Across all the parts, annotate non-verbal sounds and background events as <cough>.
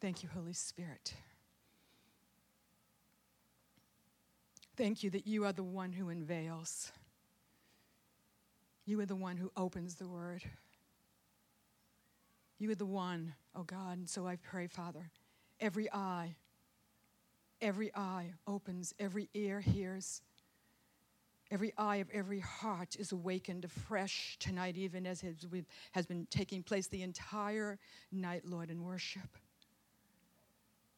Thank you, Holy Spirit. Thank you that you are the one who unveils. You are the one who opens the word. You are the one, oh God. And so I pray, Father, every eye, every eye opens, every ear hears, every eye of every heart is awakened afresh tonight, even as has been taking place the entire night, Lord, in worship.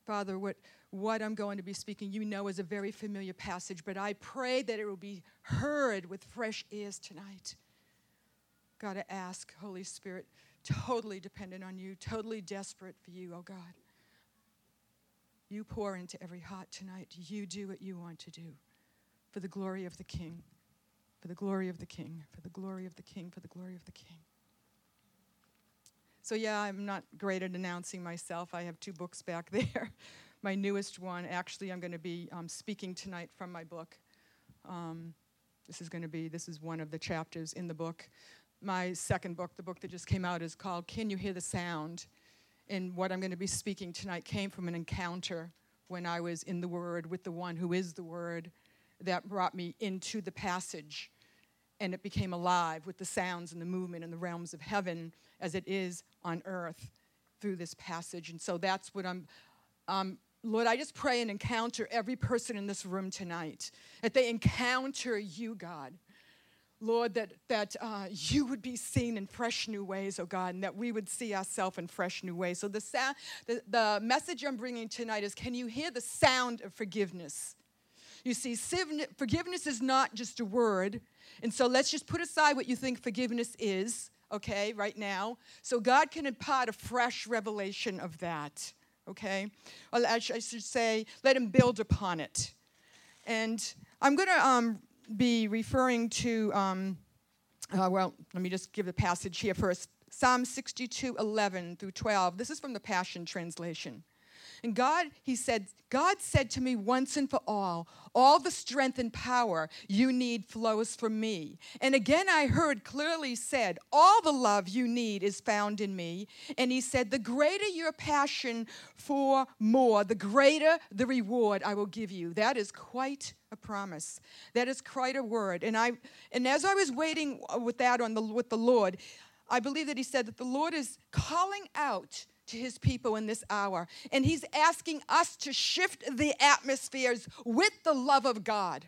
Father, what, what I'm going to be speaking, you know, is a very familiar passage, but I pray that it will be heard with fresh ears tonight. God, I ask, Holy Spirit, totally dependent on you, totally desperate for you, oh God. You pour into every heart tonight. You do what you want to do for the glory of the King, for the glory of the King, for the glory of the King, for the glory of the King. So, yeah, I'm not great at announcing myself. I have two books back <laughs> there. my newest one, actually, I'm going to be um, speaking tonight from my book. Um, this is going to be, this is one of the chapters in the book. My second book, the book that just came out, is called Can You Hear the Sound? And what I'm going to be speaking tonight came from an encounter when I was in the Word with the one who is the Word that brought me into the passage. And it became alive with the sounds and the movement and the realms of heaven as it is on earth through this passage. And so that's what I'm, um, Lord, I just pray and encounter every person in this room tonight, that they encounter you, God. Lord, that, that uh, you would be seen in fresh new ways, oh God, and that we would see ourselves in fresh new ways. So, the, sa- the, the message I'm bringing tonight is can you hear the sound of forgiveness? You see, forgiveness is not just a word. And so let's just put aside what you think forgiveness is okay, right now. So God can impart a fresh revelation of that, okay? Or I should say, let Him build upon it. And I'm going to um, be referring to, um, uh, well, let me just give the passage here first Psalm 62 11 through 12. This is from the Passion Translation. And God, he said, God said to me once and for all, all the strength and power you need flows from me. And again, I heard clearly said, all the love you need is found in me. And he said, the greater your passion for more, the greater the reward I will give you. That is quite a promise. That is quite a word. And I, and as I was waiting uh, with that on the, with the Lord, I believe that he said that the Lord is calling out to his people in this hour. And he's asking us to shift the atmospheres with the love of God.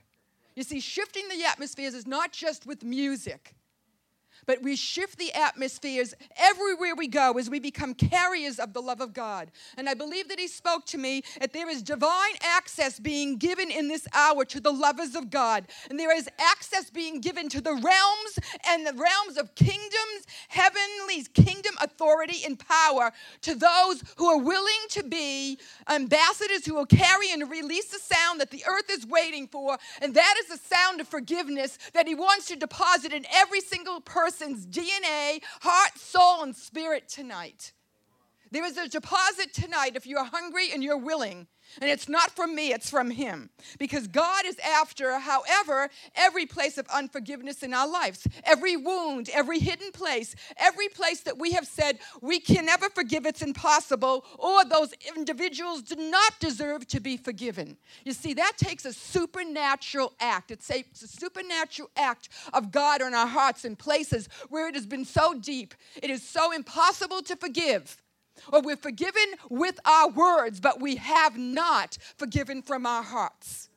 You see, shifting the atmospheres is not just with music but we shift the atmospheres everywhere we go as we become carriers of the love of God. And I believe that He spoke to me that there is divine access being given in this hour to the lovers of God. And there is access being given to the realms and the realms of kingdoms, heavenly kingdom authority and power to those who are willing to be ambassadors who will carry and release the sound that the earth is waiting for. And that is the sound of forgiveness that He wants to deposit in every single person person's DNA, heart, soul, and spirit tonight. There is a deposit tonight if you're hungry and you're willing and it's not from me, it's from Him. Because God is after, however, every place of unforgiveness in our lives, every wound, every hidden place, every place that we have said we can never forgive, it's impossible, or those individuals do not deserve to be forgiven. You see, that takes a supernatural act. It's a, a supernatural act of God on our hearts in places where it has been so deep, it is so impossible to forgive or we're forgiven with our words, but we have not forgiven from our hearts.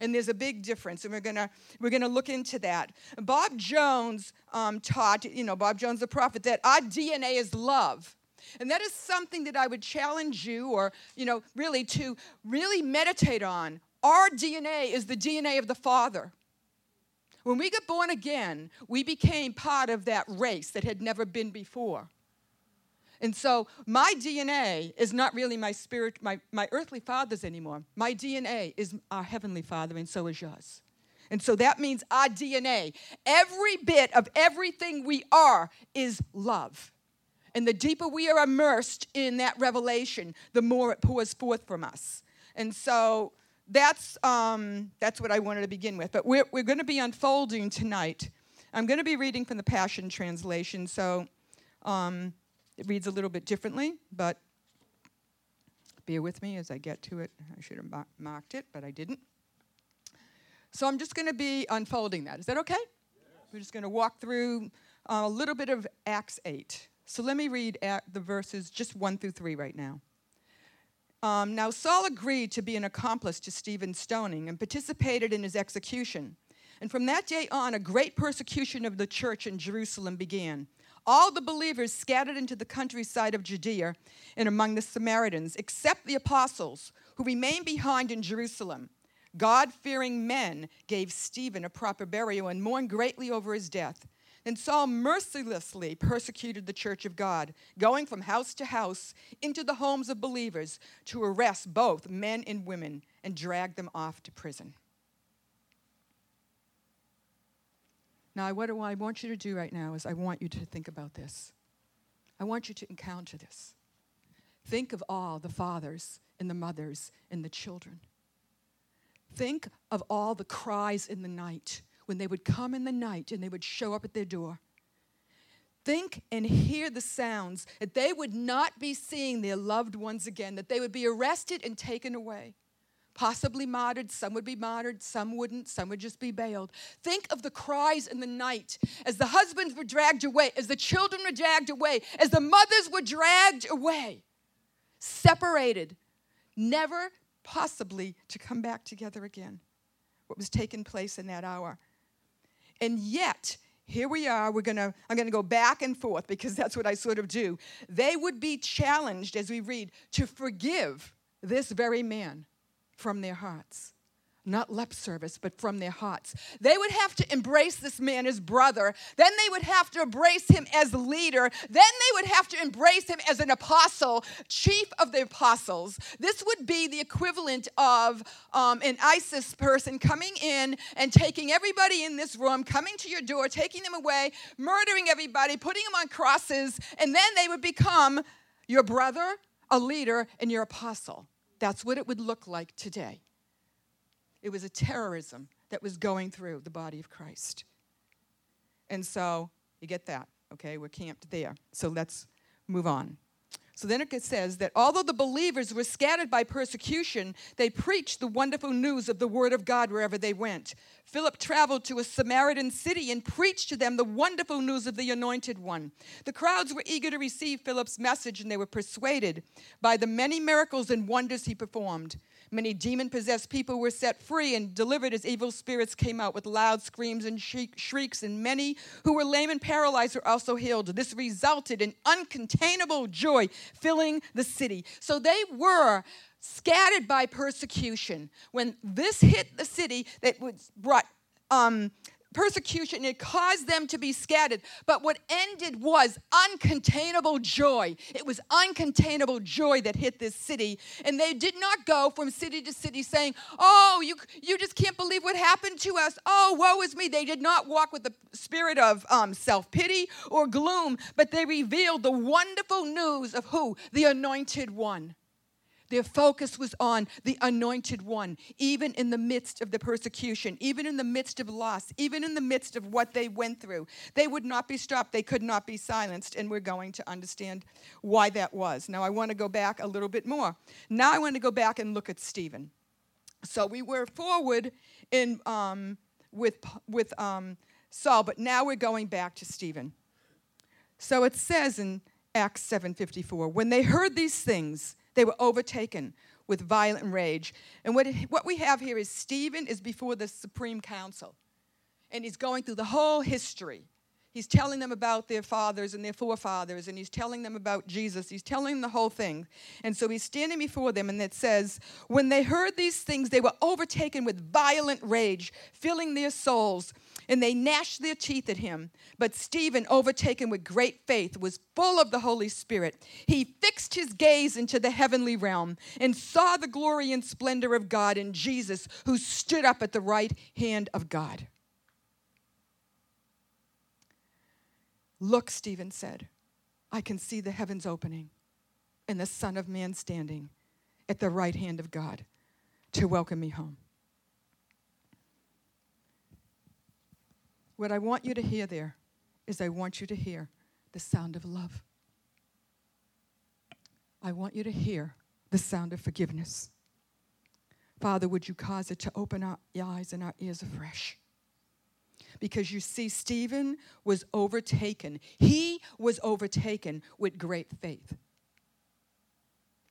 And there's a big difference, and we're gonna we're gonna look into that. Bob Jones um, taught, you know, Bob Jones, the prophet, that our DNA is love. And that is something that I would challenge you, or, you know, really to really meditate on. Our DNA is the DNA of the Father. When we got born again, we became part of that race that had never been before. And so my DNA is not really my spirit, my, my earthly father's anymore. My DNA is our heavenly father, and so is yours. And so that means our DNA, every bit of everything we are, is love. And the deeper we are immersed in that revelation, the more it pours forth from us. And so that's, um, that's what I wanted to begin with. But we're, we're going to be unfolding tonight. I'm going to be reading from the Passion Translation. So um, it reads a little bit differently, but Bear with me as I get to it. I should have marked it, but I didn't. So I'm just going to be unfolding that. Is that okay? Yes. We're just going to walk through uh, a little bit of Acts 8. So let me read the verses just 1 through 3 right now. Um, now, Saul agreed to be an accomplice to Stephen's stoning and participated in his execution. And from that day on, a great persecution of the church in Jerusalem began. All the believers scattered into the countryside of Judea and among the Samaritans, except the apostles who remained behind in Jerusalem. God fearing men gave Stephen a proper burial and mourned greatly over his death. Then Saul mercilessly persecuted the church of God, going from house to house into the homes of believers to arrest both men and women and drag them off to prison. Now, what I want you to do right now is I want you to think about this. I want you to encounter this. Think of all the fathers and the mothers and the children. Think of all the cries in the night when they would come in the night and they would show up at their door. Think and hear the sounds that they would not be seeing their loved ones again, that they would be arrested and taken away possibly martyred. Some would be martyred, some wouldn't, some would just be bailed. Think of the cries in the night as the husbands were dragged away, as the children were dragged away, as the mothers were dragged away, separated, never possibly to come back together again. What was taking place in that hour. And yet, here we are we're going to i'm going to go back and forth because that's what i sort of do they would be challenged as we read to forgive this very man from their hearts. Not lip service, but from their hearts. They would have to embrace this man as brother. Then they would have to embrace him as leader. Then they would have to embrace him as an apostle, chief of the apostles. This would be the equivalent of um, an ISIS person coming in and taking everybody in this room, coming to your door, taking them away, murdering everybody, putting them on crosses, and then they would become your brother, a leader, and your apostle. That's what it would look like today. It was a terrorism that was going through the body of Christ. And so you get that, okay? We're camped there. So let's move on. So then it says that although the believers were scattered by persecution, they preached the wonderful news of the word of God wherever they went. Philip traveled to a Samaritan city and preached to them the wonderful news of the anointed one. The crowds were eager to receive Philip's message and they were persuaded by the many miracles and wonders he performed. Many demon possessed people were set free and delivered as evil spirits came out with loud screams and shrieks, and many who were lame and paralyzed were also healed. This resulted in uncontainable joy filling the city. So they were scattered by persecution. When this hit the city, that was brought um, persecution, it caused them to be scattered. But what ended was uncontainable joy. It was uncontainable joy that hit this city. And they did not go from city to city saying, Oh, you, you just can't believe what happened to us. Oh, woe is me. They did not walk with the spirit of um, self pity or gloom, but they revealed the wonderful news of who? The anointed one. Their focus was on the anointed one, even in the midst of the persecution, even in the midst of loss, even in the midst of what they went through. They would not be stopped, they could not be silenced, and we're going to understand why that was. Now, I want to go back a little bit more. Now, I want to go back and look at Stephen. So, we were forward in, um, with, with um, Saul, but now we're going back to Stephen. So it says in Acts 7:54, when they heard these things, they were overtaken with violent rage. And what, what we have here is Stephen is before the Supreme Council, and he's going through the whole history. He's telling them about their fathers and their forefathers, and he's telling them about Jesus. He's telling them the whole thing. And so he's standing before them, and it says, When they heard these things, they were overtaken with violent rage, filling their souls and they gnashed their teeth at him. But Stephen, overtaken with great faith, was full of the Holy Spirit. He fixed his gaze into the heavenly realm and saw the glory and splendor of God in Jesus, who stood up at the right hand of God. Look, Stephen said, I can see the heavens opening and the Son of Man standing at the right hand of God to welcome me home. What I want you to hear there is I want you to hear the sound of love. I want you to hear the sound of forgiveness. Father, would you cause it to open our eyes and our ears afresh? Because you see, Stephen was overtaken. He was overtaken with great faith.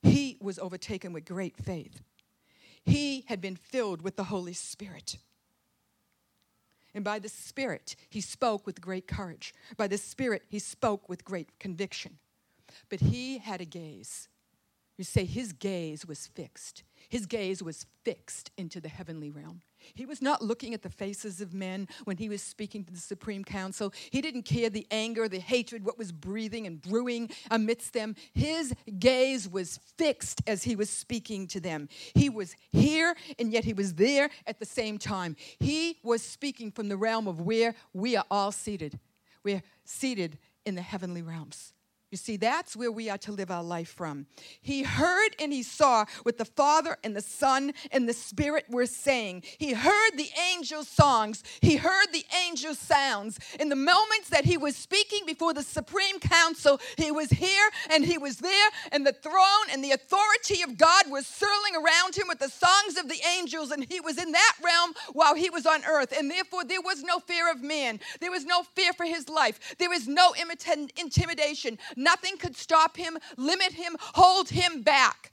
He was overtaken with great faith. He had been filled with the Holy Spirit. And by the Spirit, he spoke with great courage. By the Spirit, he spoke with great conviction. But he had a gaze. You say his gaze was fixed. His gaze was fixed into the heavenly realm. He was not looking at the faces of men when he was speaking to the Supreme Council. He didn't care the anger, the hatred, what was breathing and brewing amidst them. His gaze was fixed as he was speaking to them. He was here and yet he was there at the same time. He was speaking from the realm of where we are all seated. We're seated in the heavenly realms. You see, that's where we are to live our life from. He heard and he saw what the Father and the Son and the Spirit were saying. He heard the angel songs. He heard the angel sounds. In the moments that he was speaking before the Supreme Council, he was here and he was there, and the throne and the authority of God was swirling around him with the songs of the angels, and he was in that realm while he was on earth. And therefore, there was no fear of man. There was no fear for his life. There was no intimidation Nothing could stop him, limit him, hold him back.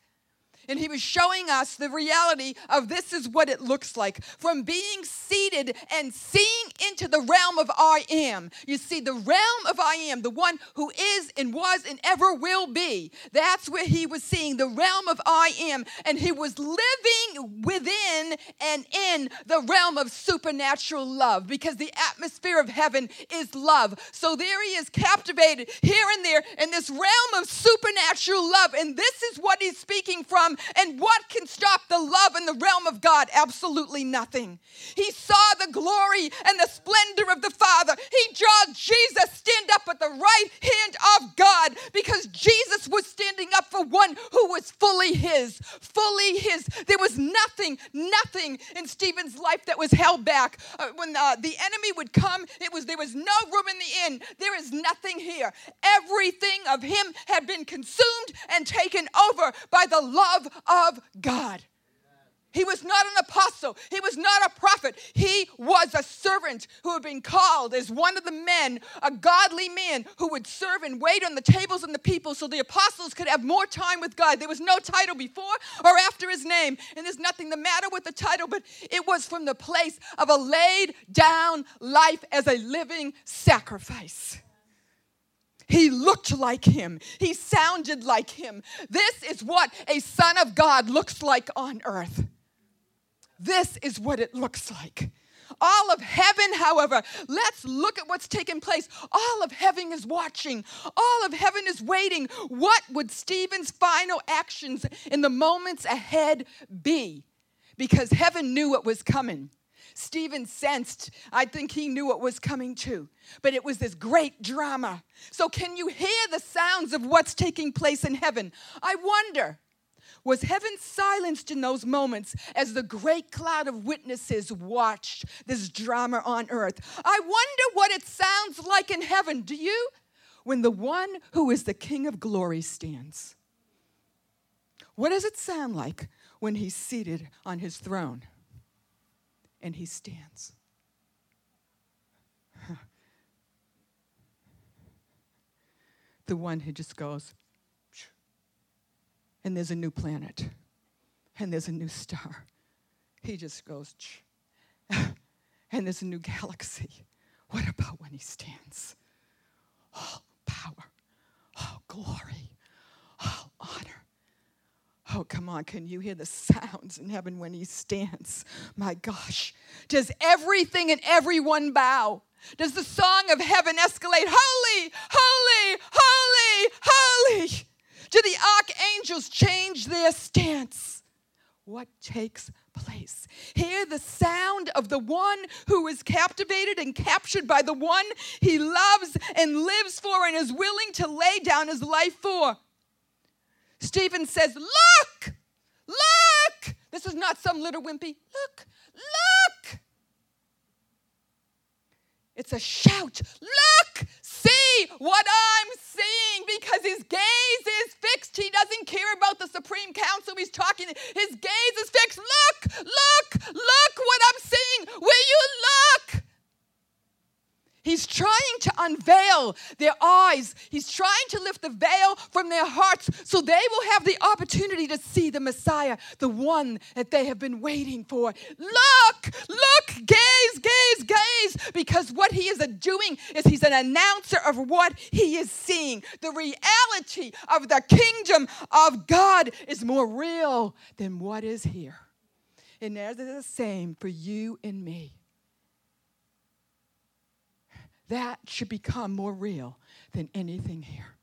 And he was showing us the reality of this is what it looks like from being seated and seeing into the realm of I am. You see, the realm of I am, the one who is and was and ever will be, that's where he was seeing the realm of I am. And he was living within and in the realm of supernatural love because the atmosphere of heaven is love. So there he is captivated here and there in this realm of supernatural love. And this is what he's speaking from and what can stop the love in the realm of God? Absolutely nothing. He saw the glory and the splendor of the Father. He saw Jesus stand up at the right hand of God because Jesus was standing up for one who was fully his, fully his. There was nothing, nothing in Stephen's life that was held back. Uh, when uh, the enemy would come, it was there was no room in the inn. There is nothing here. Everything of him had been consumed and taken over by the love of God. He was not an apostle. He was not a prophet. He was a servant who had been called as one of the men, a godly man who would serve and wait on the tables and the people so the apostles could have more time with God. There was no title before or after his name, and there's nothing the matter with the title, but it was from the place of a laid down life as a living sacrifice. He looked like him. He sounded like him. This is what a son of God looks like on earth. This is what it looks like. All of heaven, however, let's look at what's taken place. All of heaven is watching, all of heaven is waiting. What would Stephen's final actions in the moments ahead be? Because heaven knew what was coming. Stephen sensed, I think he knew what was coming too. But it was this great drama. So, can you hear the sounds of what's taking place in heaven? I wonder, was heaven silenced in those moments as the great cloud of witnesses watched this drama on earth? I wonder what it sounds like in heaven. Do you? When the one who is the King of glory stands. What does it sound like when he's seated on his throne? And he stands. <laughs> the one who just goes, and there's a new planet, and there's a new star. He just goes, <laughs> and there's a new galaxy. What about when he stands? All power, all glory, all honor Oh, come on. Can you hear the sounds in heaven when he stands? My gosh. Does everything and everyone bow? Does the song of heaven escalate? Holy, holy, holy, holy. Do the archangels change their stance? What takes place? Hear the sound of the one who is captivated and captured by the one he loves and lives for and is willing to lay down his life for. Stephen says, Look, look. This is not some little wimpy. Look, look. It's a shout. Look, see what I'm seeing because his gaze is fixed He doesn't care about the Supreme Council. He's talking, his gaze is fixed. Look, look, look what I'm seeing. Will you look? He's trying to unveil their eyes. He's trying to lift the veil from their hearts so they will have the opportunity to see the Messiah, the one that they have been waiting for. Look, look, gaze, gaze, gaze, because what he is doing is he's an announcer of what he is seeing. The reality of the kingdom of God is more real than what is here. And that is the same for you and me that should become more real than anything here.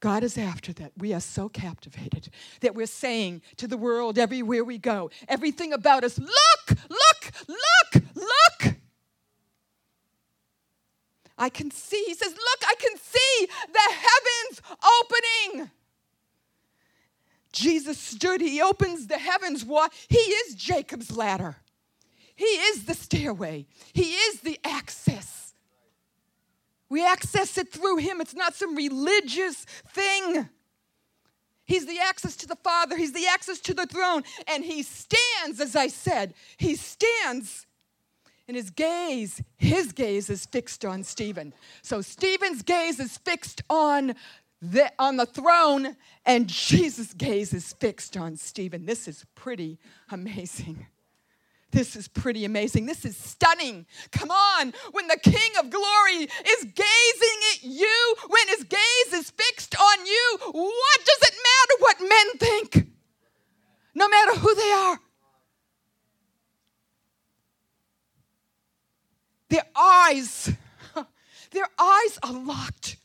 God is after that. We are so captivated that we're saying to the world everywhere we go, everything about us, look, look, look, look. I can see, he says, look, I can see the heavens opening. Jesus stood, he opens the heavens. Why? He is Jacob's ladder. He is the stairway, He is the access. We access it through Him. It's not some religious thing. He's the access to the Father, He's the access to the throne. And He stands, as I said, He stands. And his gaze, his gaze is fixed on Stephen. So Stephen's gaze is fixed on the, on the throne, and Jesus' gaze is fixed on Stephen. This is pretty amazing. This is pretty amazing. This is stunning. Come on. When the King of Glory is gazing at you, when his gaze is fixed on you, what does it matter what men think? No matter who they are. Their eyes, <laughs> their eyes are locked.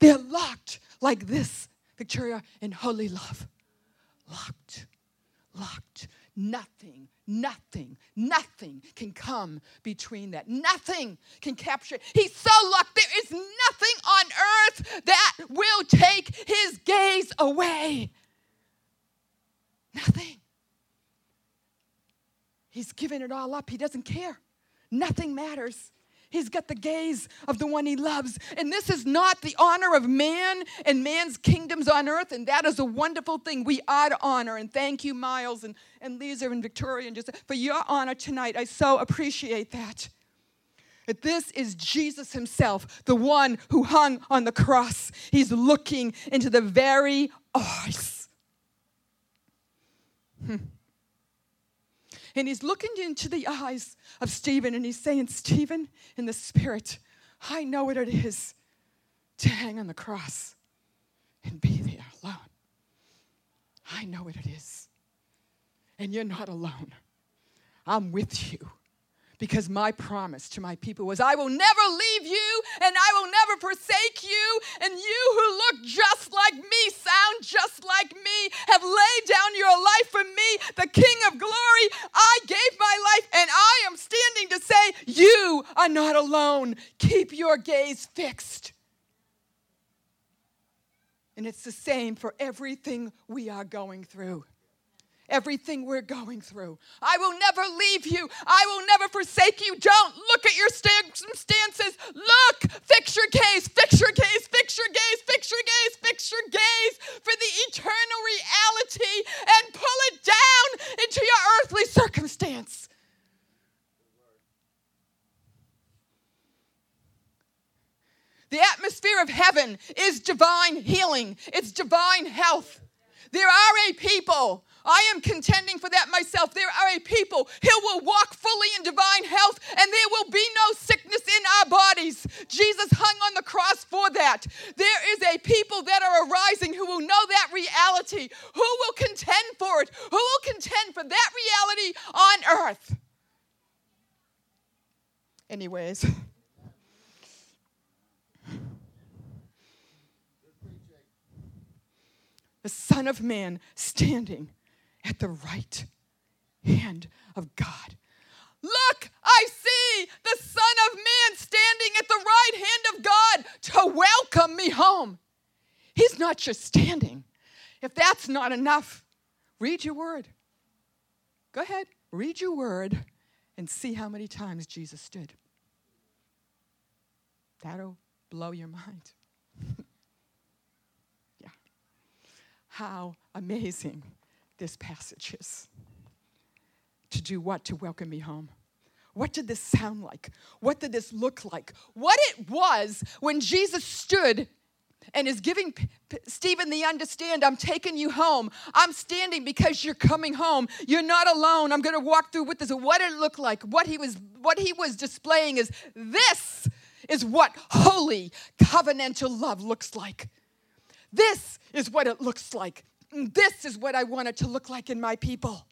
They're locked like this, Victoria, in holy love. Locked, locked. Nothing Nothing, nothing can come between that. Nothing can capture. He's so locked. There is nothing on earth that will take his gaze away. Nothing. He's given it all up. He doesn't care. Nothing matters. He's got the gaze of the one he loves. And this is not the honor of man and man's kingdoms on earth. And that is a wonderful thing. We ought to honor. And thank you, Miles and, and Lisa and Victoria, and just for your honor tonight. I so appreciate that. But this is Jesus himself, the one who hung on the cross. He's looking into the very eyes. Hmm. And he's looking into the eyes of Stephen and he's saying, Stephen, in the spirit, I know what it is to hang on the cross and be there alone. I know what it is. And you're not alone. I'm with you because my promise to my people was, I will never leave you and I will never forsake you. And you who look just like me, sound just like me, have laid down your life for me, the King of glory. I gave my life and I am standing to say, You are not alone. Keep your gaze fixed. And it's the same for everything we are going through everything we're going through. I will never leave you. I will never forsake you. Don't look at your circumstances. Look, fix your gaze, fix your gaze, fix your gaze, fix your gaze, fix your gaze for the eternal reality and pull it down into your earthly circumstance. The atmosphere of heaven is divine healing, it's divine health. There are a people I am contending for that myself. There are a people who will walk fully in divine health, and there will be no sickness in our bodies. Jesus hung on the cross for that. There is a people that are arising who will know that reality, who will contend for it, who will contend for that reality on earth. Anyways. <laughs> the Son of Man standing at the right hand of God. Look, I see the Son of Man standing at the right hand of God to welcome me home. He's not just standing. If that's not enough, read your word. Go ahead, read your word and see how many times Jesus stood. That'll blow your mind. How amazing this passage is. To do what? To welcome me home. What did this sound like? What did this look like? What it was when Jesus stood and is giving Stephen the understand I'm taking you home. I'm standing because you're coming home. You're not alone. I'm going to walk through with this. What it looked like, what he was what he was displaying is this is what holy covenantal love looks like. This is what it looks like. This is what I want it to look like in my people.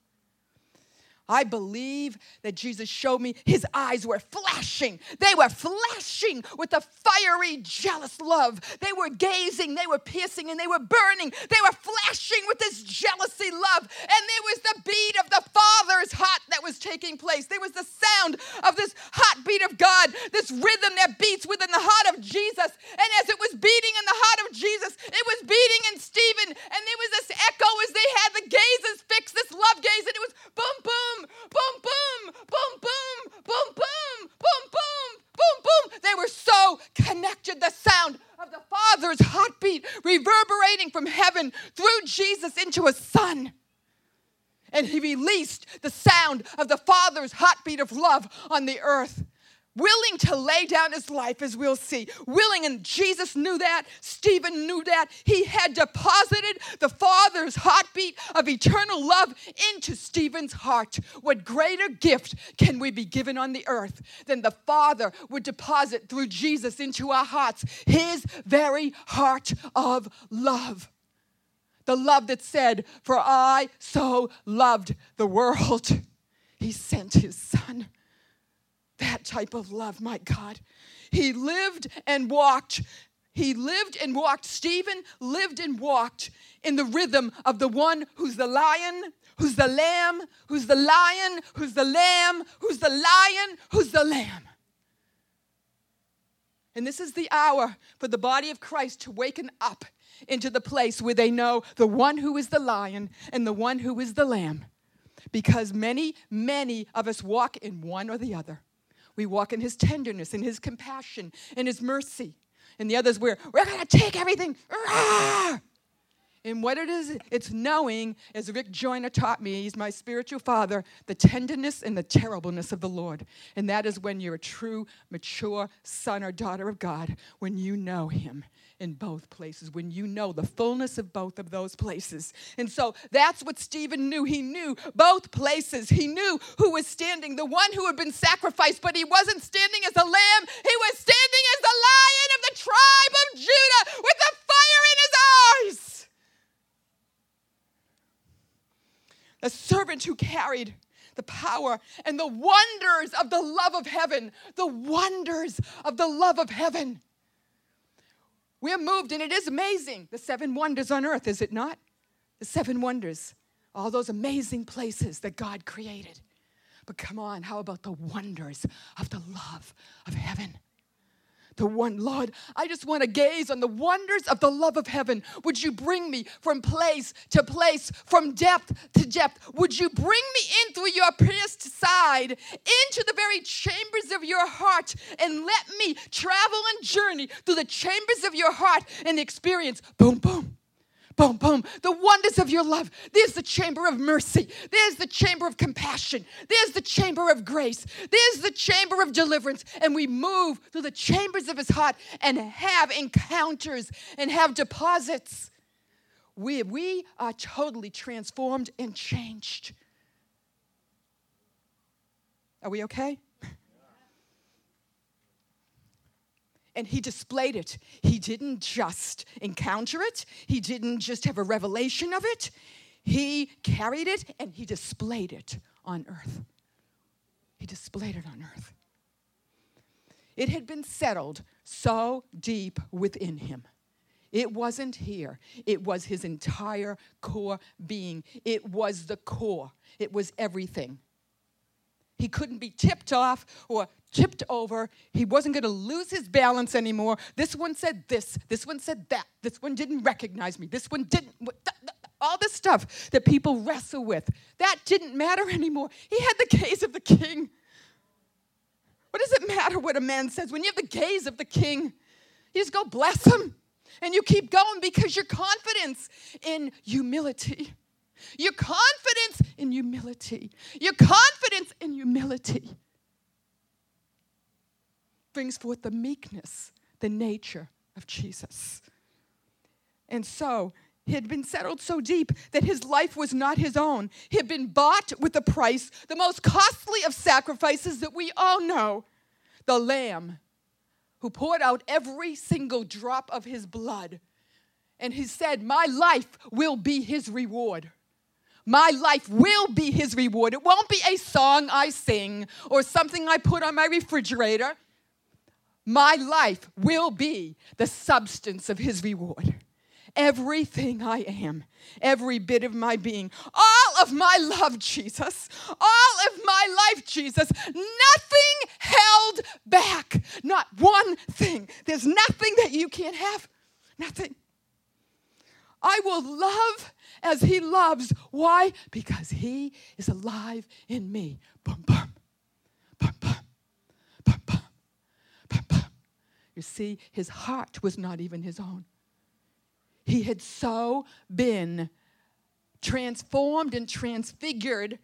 I believe that Jesus showed me his eyes were flashing. They were flashing with a fiery, jealous love. They were gazing, they were piercing, and they were burning. They were flashing with this jealousy love. And there was the beat of the Father's heart that was taking place. There was the sound of this heartbeat of God, this rhythm that beats within the heart of Jesus. And as it was beating in the heart of Jesus, it was beating in Stephen. And there was this echo as they had the gazes fixed, this love gaze, and it was boom, boom boom, boom, boom, boom, boom, boom, boom, boom, boom, boom, boom. They were so connected. The sound of the Father's heartbeat reverberating from heaven through Jesus into his Son. And he released the sound of the Father's heartbeat of love on the earth willing to lay down his life, as we'll see. Willing, and Jesus knew that. Stephen knew that. He had deposited the Father's heartbeat of eternal love into Stephen's heart. What greater gift can we be given on the earth than the Father would deposit through Jesus into our hearts his very heart of love? The love that said, For I so loved the world, he sent his Son that type of love, my God. He lived and walked. He lived and walked. Stephen lived and walked in the rhythm of the one who's the lion, who's the lamb, who's the lion, who's the lamb, who's the lion, who's the lamb. And this is the hour for the body of Christ to waken up into the place where they know the one who is the lion and the one who is the lamb. Because many, many of us walk in one or the other. We walk in his tenderness in his compassion in his mercy. And the others, we're, we're going to take everything. And what it is, it's knowing, as Rick Joyner taught me, he's my spiritual father, the tenderness and the terribleness of the Lord. And that is when you're a true, mature son or daughter of God, when you know him in both places, when you know the fullness of both of those places. And so that's what Stephen knew. He knew both places. He knew who was standing, the one who had been sacrificed, but he wasn't standing as a lamb, he was standing as the lion of the tribe of Judah with the fire in his eyes. The servant who carried the power and the wonders of the love of heaven, the wonders of the love of heaven. We're moved, and it is amazing. The seven wonders on earth, is it not? The seven wonders, all those amazing places that God created. But come on, how about the wonders of the love of heaven? The one, Lord, I just want to gaze on the wonders of the love of heaven. Would you bring me from place to place, from depth to depth? Would you bring me in through your pierced side into the very chambers of your heart and let me travel and journey through the chambers of your heart and experience boom, boom, boom, boom. The wonders of your love. There's the chamber of mercy. There's the chamber of compassion. There's the chamber of grace. There's the chamber of deliverance. And we move through the chambers of his heart and have encounters and have deposits. We, we are totally transformed and changed. Are we okay? And he displayed it. He didn't just encounter it, he didn't just have a revelation of it. He carried it and he displayed it on earth. He displayed it on earth. It had been settled so deep within him. It wasn't here. It was his entire core being. It was the core. It was everything. He couldn't be tipped off or tipped over. He wasn't going to lose his balance anymore. This one said this. This one said that. This one didn't recognize me. This one didn't. All this stuff that people wrestle with. That didn't matter anymore. He had the gaze of the king. What does it matter what a man says when you have the gaze of the king? You just go, bless him. And you keep going because your confidence in humility. Your confidence in humility. Your confidence in humility brings forth the meekness, the nature of Jesus. And so, he had been settled so deep that his life was not his own. He had been bought with a price, the most costly of sacrifices that we all know the Lamb who poured out every single drop of his blood. And he said, My life will be his reward. My life will be his reward. It won't be a song I sing or something I put on my refrigerator. My life will be the substance of his reward everything I am, every bit of my being, all of my love, Jesus, all of my life, Jesus, nothing held back, not one thing. There's nothing that you can't have, nothing. I will love as he loves. Why? Because he is alive in me. Boom, boom, boom, boom, boom, boom, boom, boom. You see, his heart was not even his own. He had so been transformed and transfigured,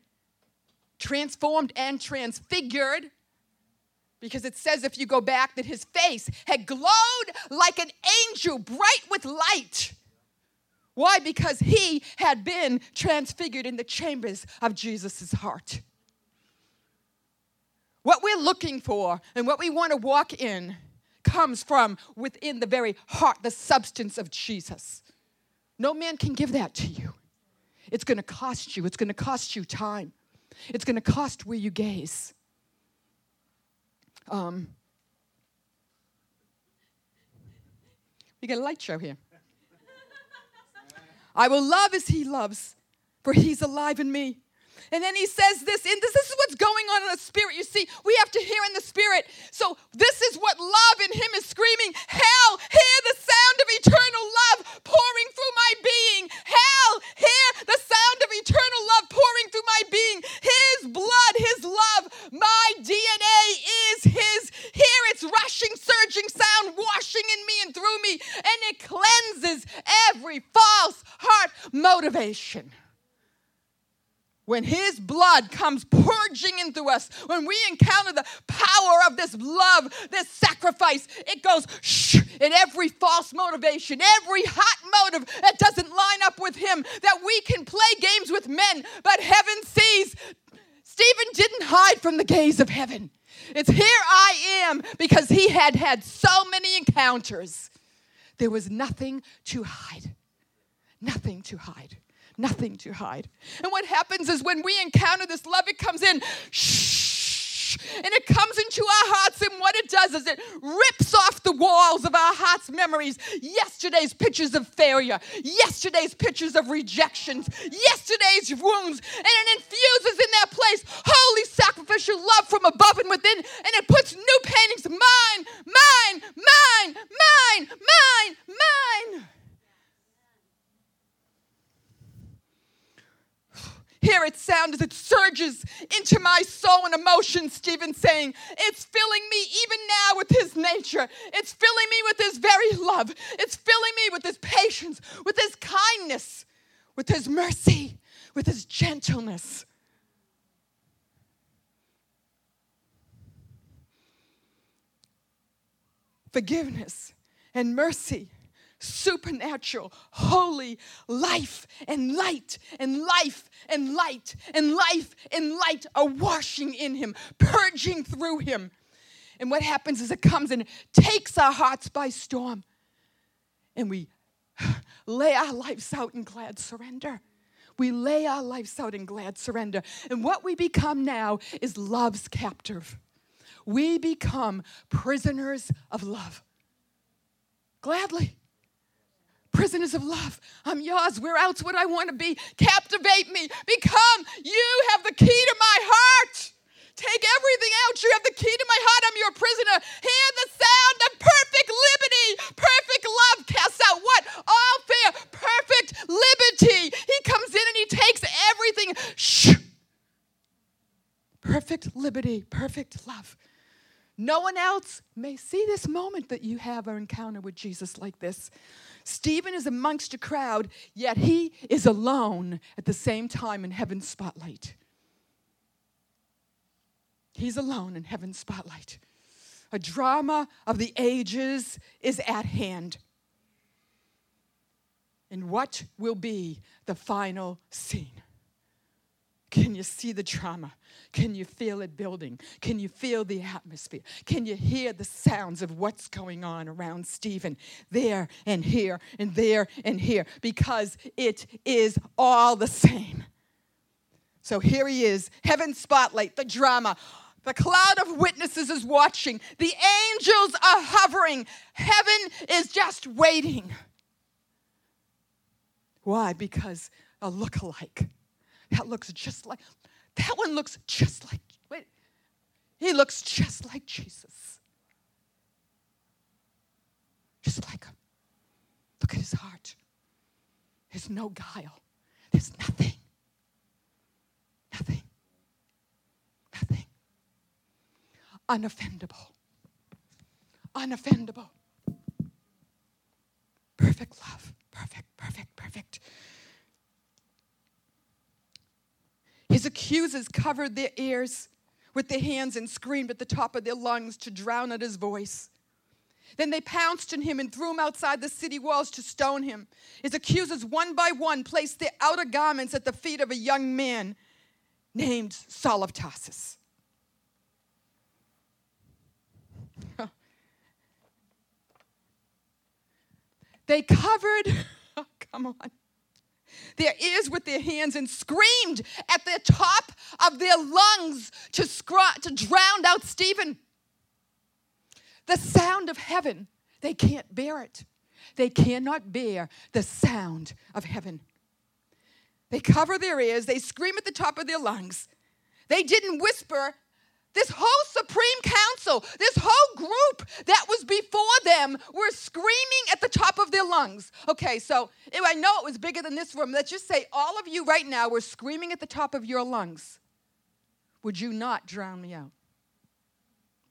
transformed and transfigured, because it says if you go back that his face had glowed like an angel, bright with light. Why? Because he had been transfigured in the chambers of Jesus' heart. What we're looking for and what we want to walk in comes from within the very heart, the substance of Jesus. No man can give that to you. It's going to cost you. It's going to cost you time. It's going to cost where you gaze. Um, we got a light show here. I will love as he loves, for he's alive in me. And then he says this, and this, this is what's going on in the spirit. You see, we have to hear in the spirit. So this is what love in him is screaming. Hell, hear the sound of eternal love pouring through my being. Hell, hear the sound of eternal love pouring through my being. His blood, his love, my DNA is his. Hear its rushing, surging sound washing in me and through me, and it cleanses every false heart motivation when His blood comes purging into us, when we encounter the power of this love, this sacrifice, it goes shh in every false motivation, every hot motive that doesn't line up with Him, that we can play games with men, but heaven sees. Stephen didn't hide from the gaze of heaven. It's here I am because he had had so many encounters. There was nothing to hide. Nothing to hide nothing to hide. And what happens is when we encounter this love, it comes in, shh, and it comes into our hearts. And what it does is it rips off the walls of our hearts' memories. Yesterday's pictures of failure, yesterday's pictures of rejections, yesterday's wounds, and it infuses in that place holy sacrificial love from above and within, and it puts new paintings mine, mine, mine, mine, mine, mine. Hear its sound as it surges into my soul and emotion, Stephen saying, It's filling me even now with his nature. It's filling me with his very love. It's filling me with his patience, with his kindness, with his mercy, with his gentleness. Forgiveness and mercy supernatural, holy life and light and life and light and life and light are washing in him, purging through him. And what happens is it comes and takes our hearts by storm. And we <sighs> lay our lives out in glad surrender. We lay our lives out in glad surrender. And what we become now is love's captive. We become prisoners of love. Gladly. Prisoners of love, I'm yours. Where else would I want to be? Captivate me. Become. You have the key to my heart. Take everything out. You have the key to my heart. I'm your prisoner. Hear the sound of perfect liberty. Perfect love casts out what? All fear. Perfect liberty. He comes in and he takes everything. Shh. Perfect liberty. Perfect love. No one else may see this moment that you have an encounter with Jesus like this. Stephen is amongst a crowd, yet he is alone at the same time in heaven's spotlight. He's alone in heaven's spotlight. A drama of the ages is at hand. And what will be the final scene? Can you see the drama? Can you feel it building? Can you feel the atmosphere? Can you hear the sounds of what's going on around Stephen there and here and there and here? Because it is all the same. So here he is, heaven spotlight, the drama. The cloud of witnesses is watching. The angels are hovering. Heaven is just waiting. Why? Because a look-alike. That looks just like, that one looks just like, wait, he looks just like Jesus. Just like him. Look at his heart. There's no guile. There's nothing. Nothing. Nothing. Unoffendable. Unoffendable. Perfect love. Perfect, perfect, perfect. His accusers covered their ears with their hands and screamed at the top of their lungs to drown out his voice. Then they pounced on him and threw him outside the city walls to stone him. His accusers, one by one, placed their outer garments at the feet of a young man named Saul of Tarsus. they covered, <laughs> oh, come on, their ears with their hands and screamed at the top of their lungs to, scr- to drown out Stephen. The sound of heaven, they can't bear it. They cannot bear the sound of heaven. They cover their ears, they scream at the top of their lungs. They didn't whisper, this whole Supreme Council, this whole group that was before them were screaming at the top of their lungs. Okay, so I know it was bigger than this room. Let's just say all of you right now were screaming at the top of your lungs. Would you not drown me out?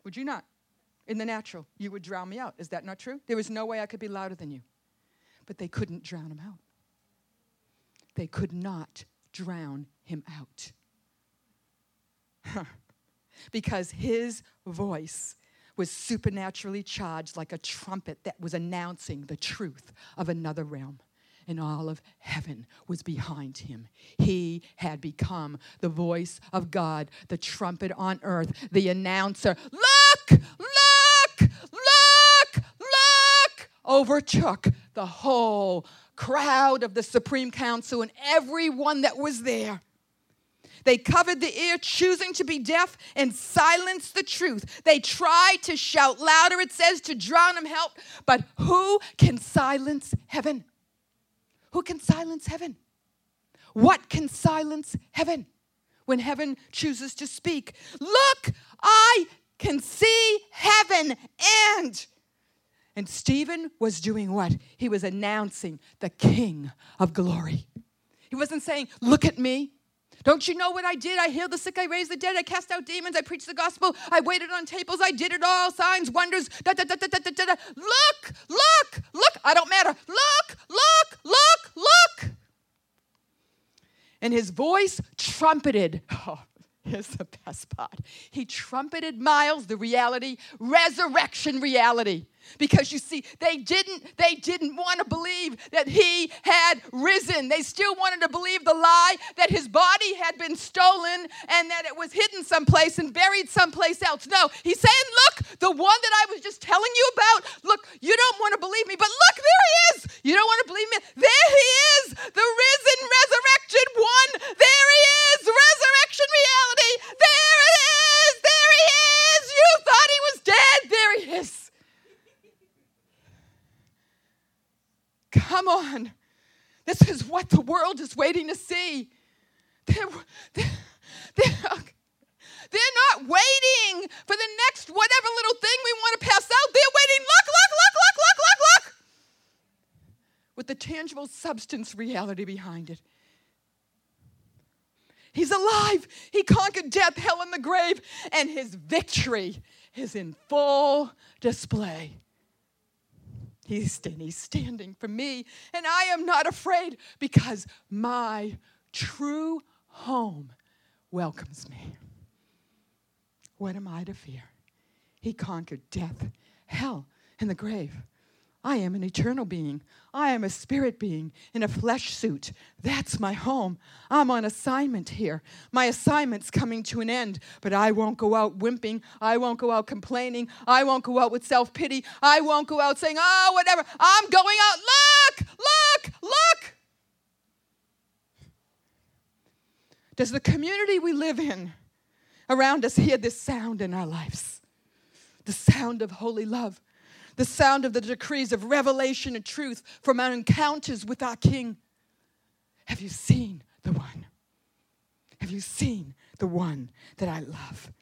Would you not? In the natural, you would drown me out. Is that not true? There was no way I could be louder than you. But they couldn't drown him out. They could not drown him out. Because his voice was supernaturally charged like a trumpet that was announcing the truth of another realm. And all of heaven was behind him. He had become the voice of God, the trumpet on earth, the announcer. Look, look, look, look, overtook the whole crowd of the Supreme Council and everyone that was there. They covered the ear, choosing to be deaf and silence the truth. They tried to shout louder, it says, to drown him out. But who can silence heaven? Who can silence heaven? What can silence heaven when heaven chooses to speak? Look, I can see heaven and. And Stephen was doing what? He was announcing the King of glory. He wasn't saying, Look at me. Don't you know what I did? I healed the sick, I raised the dead, I cast out demons, I preached the gospel, I waited on tables, I did it all, signs, wonders. Da, da, da, da, da, da, da. Look, look, look. I don't matter. Look, look, look, look. And his voice trumpeted. <laughs> Oh, here's the best part. He trumpeted Miles the reality, resurrection reality because you see they didn't they didn't want to believe that he had risen. They still wanted to believe the lie that his body had been stolen and that it was hidden someplace and buried someplace else. No he's saying look the one that i was just telling you about look you don't want to believe me but look there he is. You don't want to believe me? There he is the risen resurrected one there he is resurrection reality there it is there he is you thought he was dead there he is Come on. This is what waiting to see. They're, they're, they're, they're not waiting for the next whatever little thing we want to pass out. They're waiting, look, look, look, look, look, look, look, with the tangible substance reality behind it. He's alive. He conquered death, hell, and the grave, and his victory is in full display. He's, he's standing for me, and I am not afraid because my true home welcomes me. What am I to fear? He conquered death, hell, and the grave. I am an eternal being. I am a spirit being in a flesh suit. That's my home. I'm on assignment here. My assignment's coming to an end, but I won't go out wimping. I won't go out complaining. I won't go out with self pity. I won't go out saying, oh, whatever. I'm going out. Look, look, look. Does the community we live in around us hear this sound in our lives? The sound of holy love the sound of the decrees of revelation and truth from our encounters with our King. Have you seen the one? Have you seen the one that I love?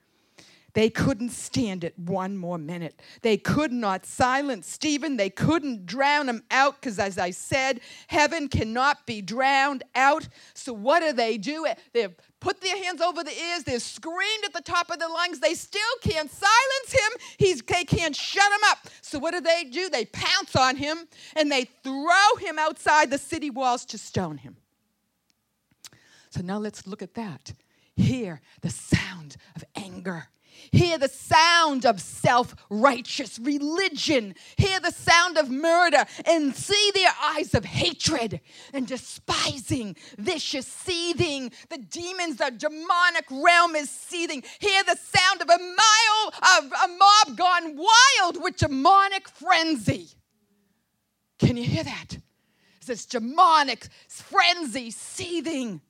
They couldn't stand it one more minute. They could not silence Stephen. They couldn't drown him out because, as I said, heaven cannot be drowned out. So, what do they do? They've put their hands over the ears. They've screamed at the top of their lungs. They still can't silence him. He's, they can't shut him up. So, what do they do? They pounce on him and they throw him outside the city walls to stone him. So, now let's look at that. Hear the sound of anger Hear the sound of self righteous religion. Hear the sound of murder and see their eyes of hatred and despising, vicious, seething. The demons, the demonic realm is seething. Hear the sound of a, mile, of a mob gone wild with demonic frenzy. Can you hear that? It's this demonic frenzy seething.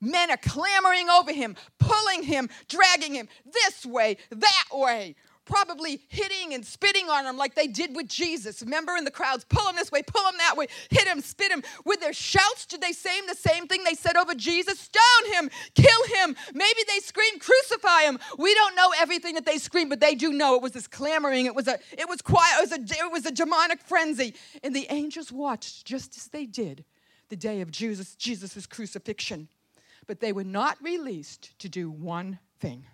Men are clamoring over him, pulling him, dragging him this way, that way, probably hitting and spitting on him like they did with Jesus. Remember in the crowds, pull him this way, pull him that way, hit him, spit him. With their shouts, did they say the same thing they said over Jesus? Stone him, kill him. Maybe they screamed, crucify him. We don't know everything that they screamed, but they do know it was this clamoring. It was a, it was quiet. It was a, it was a demonic frenzy. And the angels watched just as they did the day of Jesus, Jesus' crucifixion but they were not released to do one thing.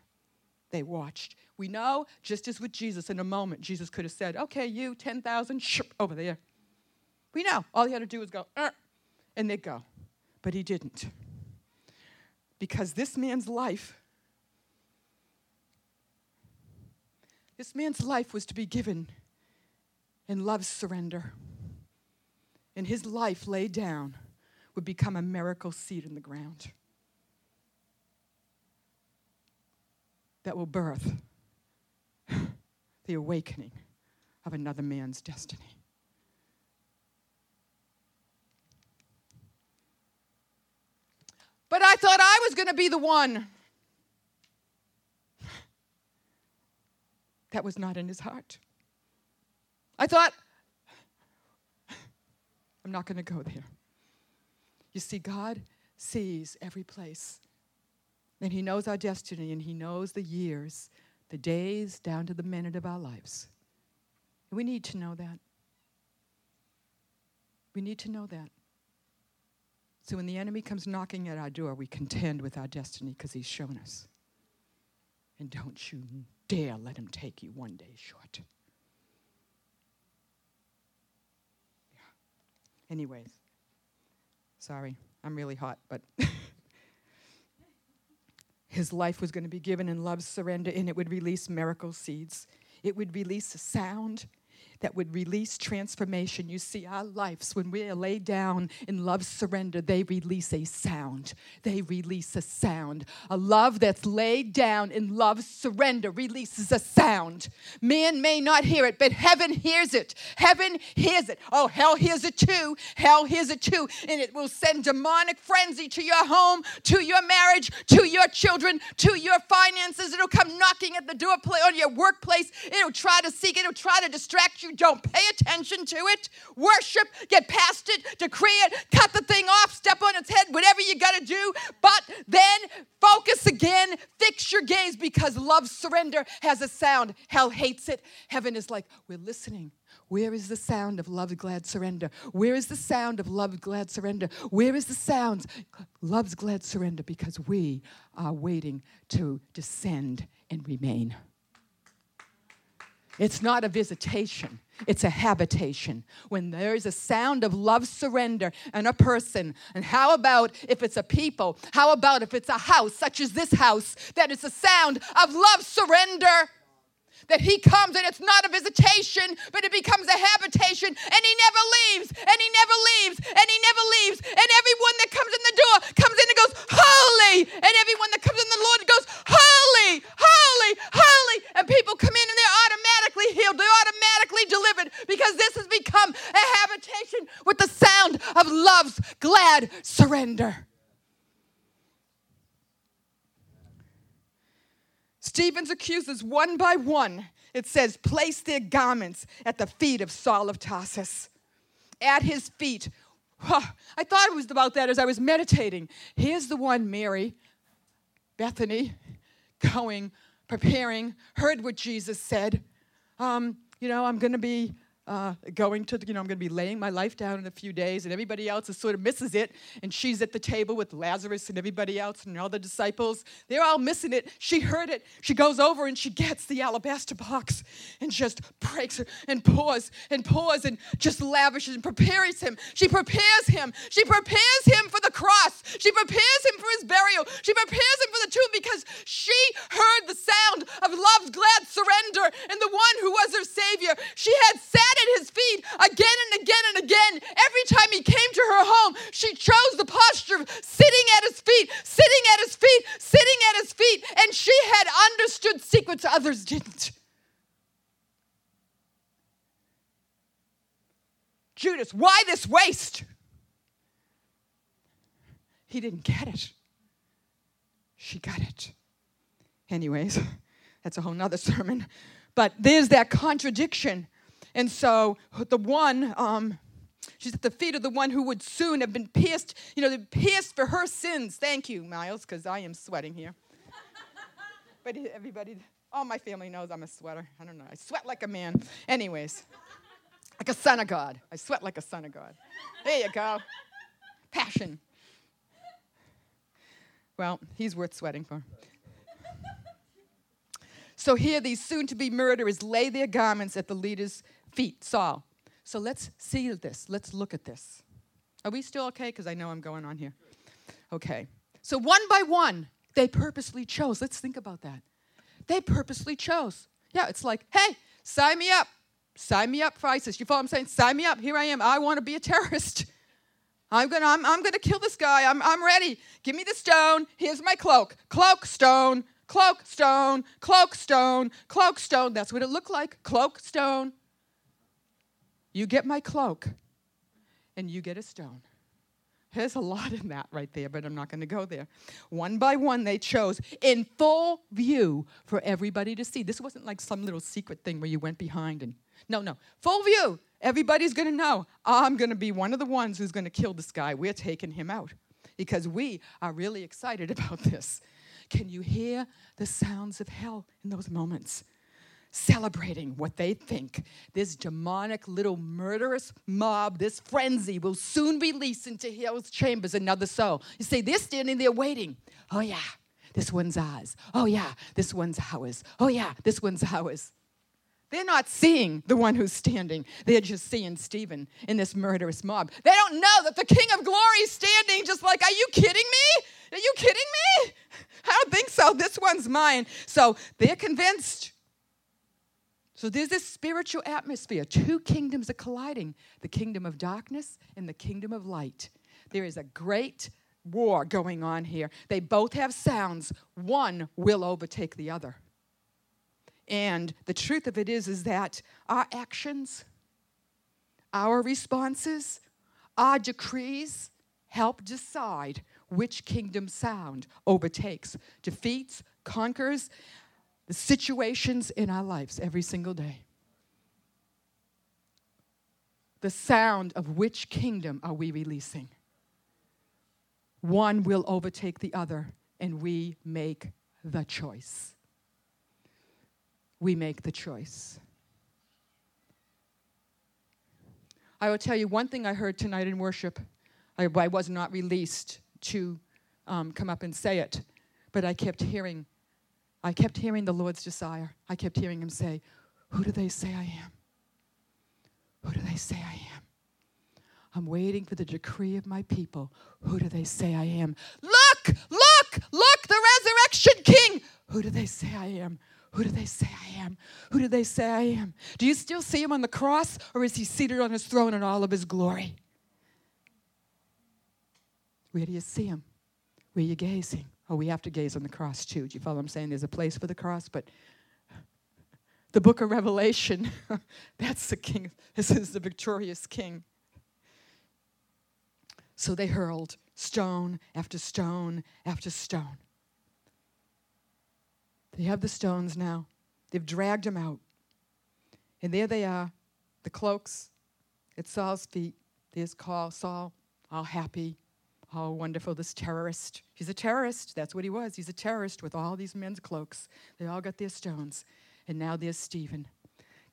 They watched. We know, just as with Jesus, in a moment, Jesus could have said, Okay, you, 10,000, over there. We know. All he had to do was go, uh, and they'd go. But he didn't. Because this man's life, this man's life was to be given in love's surrender. And his life laid down would become a miracle seed in the ground. That will birth <laughs> the awakening of another man's destiny. But I thought I was going to be the one. <laughs> That was not in his heart. I thought, I'm not going to go there. You see, God sees every place and He knows our destiny and He knows the years, the days, down to the minute of our lives. We need to know that. We need to know that. So when the enemy comes knocking at our door, we contend with our destiny because he's shown us. And don't you dare let him take you one day short. Yeah. Anyways, sorry, I'm really hot, but. <laughs> His life was going to be given in love, surrender, and it would release miracle seeds. It would release sound that would release transformation. You see, our lives, when we are laid down in love surrender, they release a sound. They release a sound. A love that's laid down in love surrender releases a sound. Man may not hear it, but heaven hears it. Heaven hears it. Oh, hell hears it too. Hell hears it too. And it will send demonic frenzy to your home, to your marriage, to your children, to your finances. It'll come knocking at the door on your workplace. It'll try to seek, it'll try to distract you you don't pay attention to it. Worship, get past it, decree it, cut the thing off, step on its head, whatever you got to do. But then focus again, fix your gaze because love surrender has a sound. Hell hates it. Heaven is like, we're listening. Where is the sound of love, glad surrender? Where is the sound of love, glad surrender? Where is the sound? Love's glad surrender because we are waiting to descend and remain. It's not a visitation, it's a habitation. When there is a sound of love surrender and a person, and how about if it's a people? How about if it's a house, such as this house, that is a sound of love surrender? That he comes and it's not a visitation, but it becomes a habitation, and he never leaves, and he never leaves, and he never leaves. And everyone that comes in the door comes in and goes, Holy! And everyone that comes in the Lord goes, Holy, holy, holy. And people come in and they're automatically healed, they're automatically delivered because this has become a habitation with the sound of love's glad surrender. Stephen's accusers, one by one, it says, place their garments at the feet of Saul of Tarsus. At his feet. I thought it was about that as I was meditating. Here's the one, Mary, Bethany, going, preparing, heard what Jesus said. Um, you know, I'm going to be uh, going to, you know, I'm going to be laying my life down in a few days, and everybody else is sort of misses it. And she's at the table with Lazarus and everybody else and all the disciples. They're all missing it. She heard it. She goes over and she gets the alabaster box and just breaks it and pours and pours and just lavishes and prepares him. She prepares him. She prepares him for the cross. She prepares him for his burial. She prepares him for the tomb because she heard the sound of love's glad surrender and the one who was her Savior. She had sat at his feet again and again and again. Every time he came to her home, she chose the posture of sitting at his feet, sitting at his feet, sitting at his feet, and she had understood secrets others didn't. Judas, why this waste? He didn't get it. She got it. Anyways, <laughs> that's a whole nother sermon. But there's that contradiction and so the one, um, she's at the feet of the one who would soon have been pierced, you know, pierced for her sins. Thank you, Miles, because I am sweating here. <laughs> but everybody, all my family knows I'm a sweater. I don't know. I sweat like a man. Anyways, like a son of God. I sweat like a son of God. There you go. Passion. Well, he's worth sweating for. So here, these soon to be murderers lay their garments at the leader's feet, Saul. So let's see this. Let's look at this. Are we still okay? Because I know I'm going on here. Okay. So one by one, they purposely chose. Let's think about that. They purposely chose. Yeah, it's like, hey, sign me up. Sign me up for ISIS. You follow what I'm saying? Sign me up. Here I am. I want to be a terrorist. <laughs> I'm gonna, I'm, I'm gonna kill this guy. I'm, I'm ready. Give me the stone. Here's my cloak. Cloak, stone, cloak, stone, cloak, stone, cloak, stone. That's what it looked like. Cloak, stone. You get my cloak, and you get a stone. There's a lot in that right there, but I'm not going to go there. One by one, they chose in full view for everybody to see. This wasn't like some little secret thing where you went behind and. No, no. Full view. Everybody's going to know. I'm going to be one of the ones who's going to kill this guy. We're taking him out because we are really excited <laughs> about this. Can you hear the sounds of hell in those moments? Celebrating what they think this demonic little murderous mob, this frenzy will soon release into hell's chambers another soul. You see, they're standing there waiting. Oh, yeah, this one's ours. Oh, yeah, this one's ours. Oh, yeah, this one's ours. They're not seeing the one who's standing. They're just seeing Stephen in this murderous mob. They don't know that the King of Glory is standing just like, Are you kidding me? Are you kidding me? I don't think so. This one's mine. So they're convinced. So there's this spiritual atmosphere. Two kingdoms are colliding the kingdom of darkness and the kingdom of light. There is a great war going on here. They both have sounds, one will overtake the other. And the truth of it is is that our actions, our responses, our decrees help decide which kingdom sound overtakes, defeats, conquers, the situations in our lives every single day. the sound of which kingdom are we releasing? One will overtake the other, and we make the choice. We make the choice. I will tell you one thing I heard tonight in worship. I, I was not released to um, come up and say it, but I kept hearing, I kept hearing the Lord's desire. I kept hearing Him say, Who do they say I am? Who do they say I am? I'm waiting for the decree of my people. Who do they say I am? Look, look, look, the resurrection king. Who do they say I am? Who do they say I am? Who do they say I am? Do you still see him on the cross, or is he seated on his throne in all of his glory? Where do you see him? Where are you gazing? Oh, we have to gaze on the cross too. Do you follow what I'm saying? There's a place for the cross, but <laughs> the book of Revelation, <laughs> that's the king. This is the victorious king. So they hurled stone after stone after stone. They have the stones now. They've dragged them out. And there they are, the cloaks at Saul's feet. There's Saul, all happy, all wonderful, this terrorist. He's a terrorist. That's what he was. He's a terrorist with all these men's cloaks. They all got their stones. And now there's Stephen.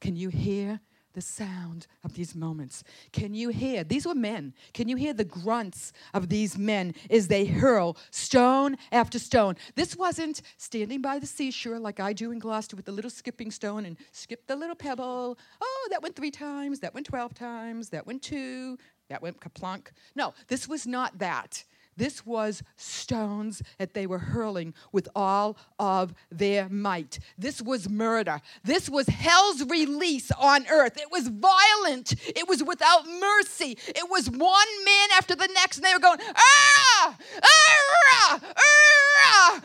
Can you hear the sound of these moments. Can you hear? These were men. Can you hear the grunts of these men as they hurl stone after stone? This wasn't standing by the seashore like I do in Gloucester with the little skipping stone and skip the little pebble. Oh, that went three times, that went 12 times, that went two, that went kaplunk. No, this was not that. This was stones that they were hurling with all of their might. This was murder. This was hell's release on earth. It was violent. It was without mercy. It was one man after the next, and they were going, ah, ah, ah, ah.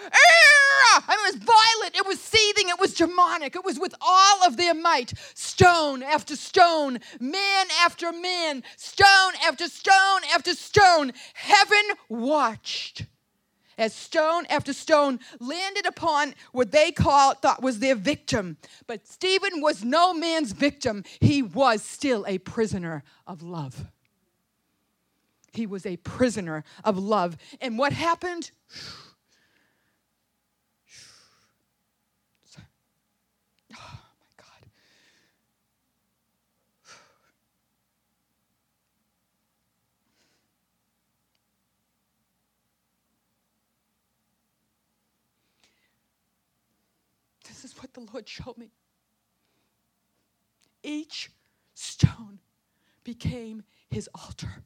I mean, it was violent. It was seething. It was demonic. It was with all of their might. Stone after stone, man after man, stone after stone after stone. Heaven watched as stone after stone landed upon what they thought was their victim. But Stephen was no man's victim. He was still a prisoner of love. He was a prisoner of love. And what happened? This is what the Lord showed me. Each stone became his altar.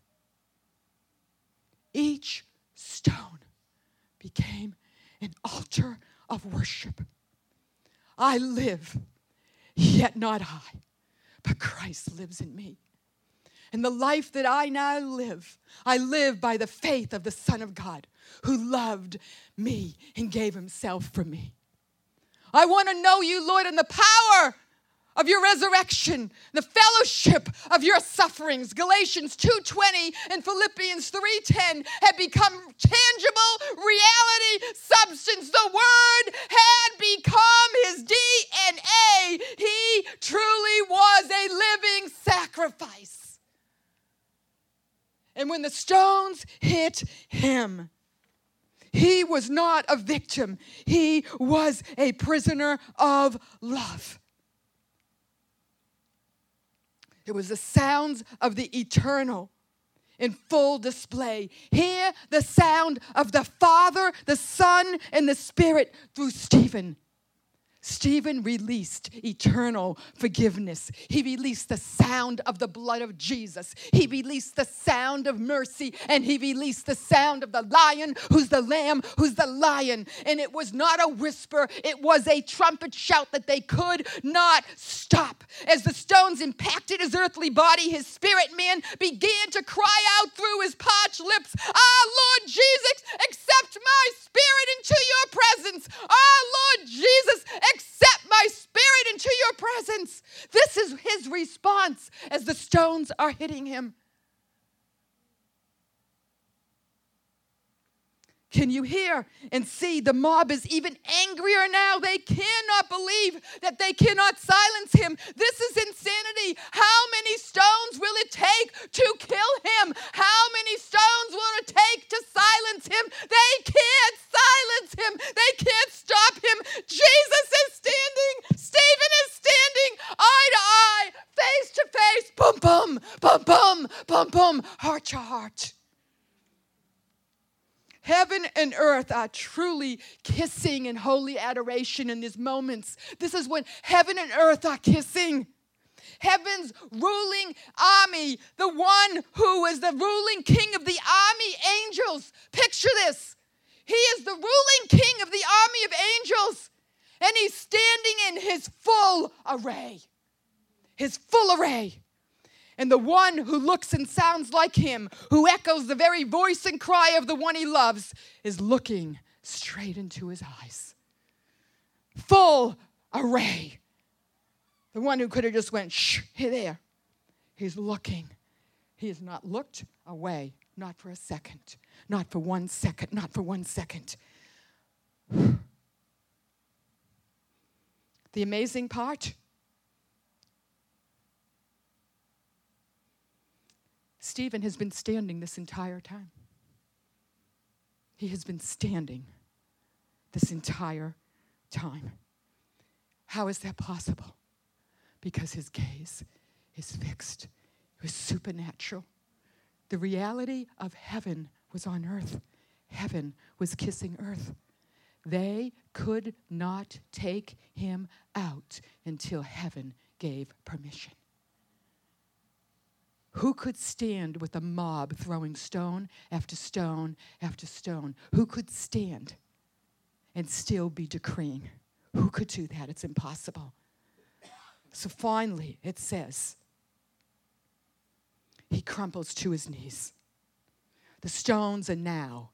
Each stone became an altar of worship. I live, yet not I, but Christ lives in me. And the life that I now live, I live by the faith of the Son of God who loved me and gave himself for me. I want to know you, Lord, and the power of your resurrection, the fellowship of your sufferings. Galatians 2:20 and Philippians 3:10 had become tangible reality, substance. The word had become his DNA. He truly was a living sacrifice. And when the stones hit him, he was not a victim, he was a prisoner of love. It was the sounds of the eternal in full display. Hear the sound of the Father, the Son, and the Spirit through Stephen. Stephen released eternal forgiveness. He released the sound of the blood of Jesus. He released the sound of mercy and he released the sound of the lion who's the lamb, who's the lion. And it was not a whisper, it was a trumpet shout that they could not stop. As the stones impacted his earthly body, his spirit man began to cry out through his parched lips, Ah, Lord Jesus, accept my spirit into your presence. Ah, Lord Jesus, accept my spirit into your presence. This is his response as the stones are hitting him. Can you hear and see the mob is even angrier now? They cannot believe that they cannot silence him. This is insanity. How many stones will it take to kill him? How many stones will it take to silence him? They can't silence him. They can't stop him. Jesus is standing. Stephen is standing eye to eye, face to face. Boom, boom, boom, boom, boom, boom, heart to heart. Heaven and earth are truly kissing in holy adoration in these moments. This is when heaven and earth are kissing. Heaven's ruling army, the one who is the ruling king of the army angels. Picture this. He is the ruling king of the army of angels, and he's standing in his full array. His full array. And the one who looks and sounds like him, who echoes the very voice and cry of the one he loves, is looking straight into his eyes. Full array. The one who could have just went, shh, hey there. He's looking. He has not looked away, not for a second, not for one second, not for one second. the amazing part Stephen has been standing this entire time. He has been standing this entire time. How is that possible? Because his gaze is fixed, it was supernatural. The reality of heaven was on earth, heaven was kissing earth. They could not take him out until heaven gave permission. Who could stand with a mob throwing stone after stone after stone? Who could stand and still be decreeing? Who could do that? It's impossible. So finally, it says, he crumples to his knees. The stones are now,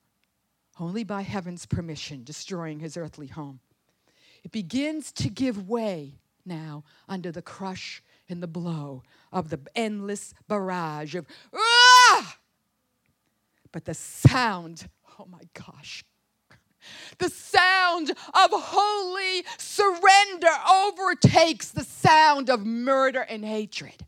only by heaven's permission, destroying his earthly home. It begins to give way now under the crush and the blow of the endless barrage of, ah! But the sound, oh my gosh, the sound of holy surrender overtakes the sound of murder and hatred.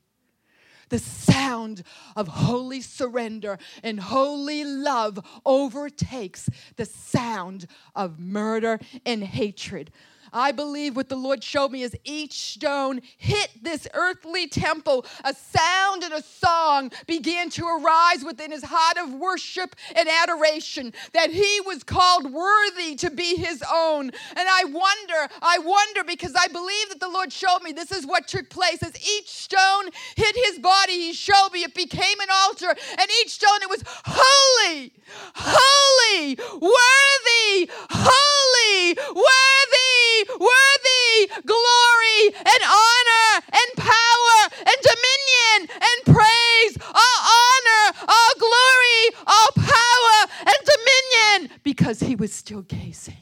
The sound of holy surrender and holy love overtakes the sound of murder and hatred. I believe what the Lord showed me is each stone hit this earthly temple. A sound and a song began to arise within his heart of worship and adoration that he was called worthy to be his own. And I wonder, I wonder because I believe that the Lord showed me this is what took place. As each stone hit his body, he showed me it became an altar. And each stone, it was holy, holy, worthy, holy, worthy glory and honor and power and dominion and praise, all honor, all glory, all power and dominion, because he was still gazing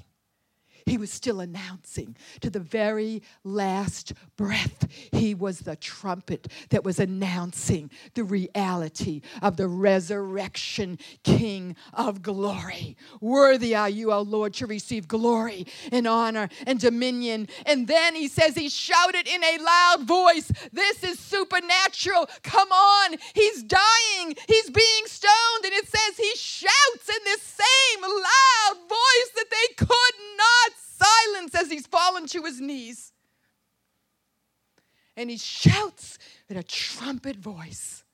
he was still announcing to the very last breath. He was the trumpet that was announcing the reality of the resurrection King of glory. Worthy are you, O Lord, to receive glory and honor and dominion. And then he says, He shouted in a loud voice, This is supernatural. Come on. He's dying, he's being stoned. And it says he shouts in this same loud voice that they could not silence as he's fallen to his knees. And he shouts in a trumpet voice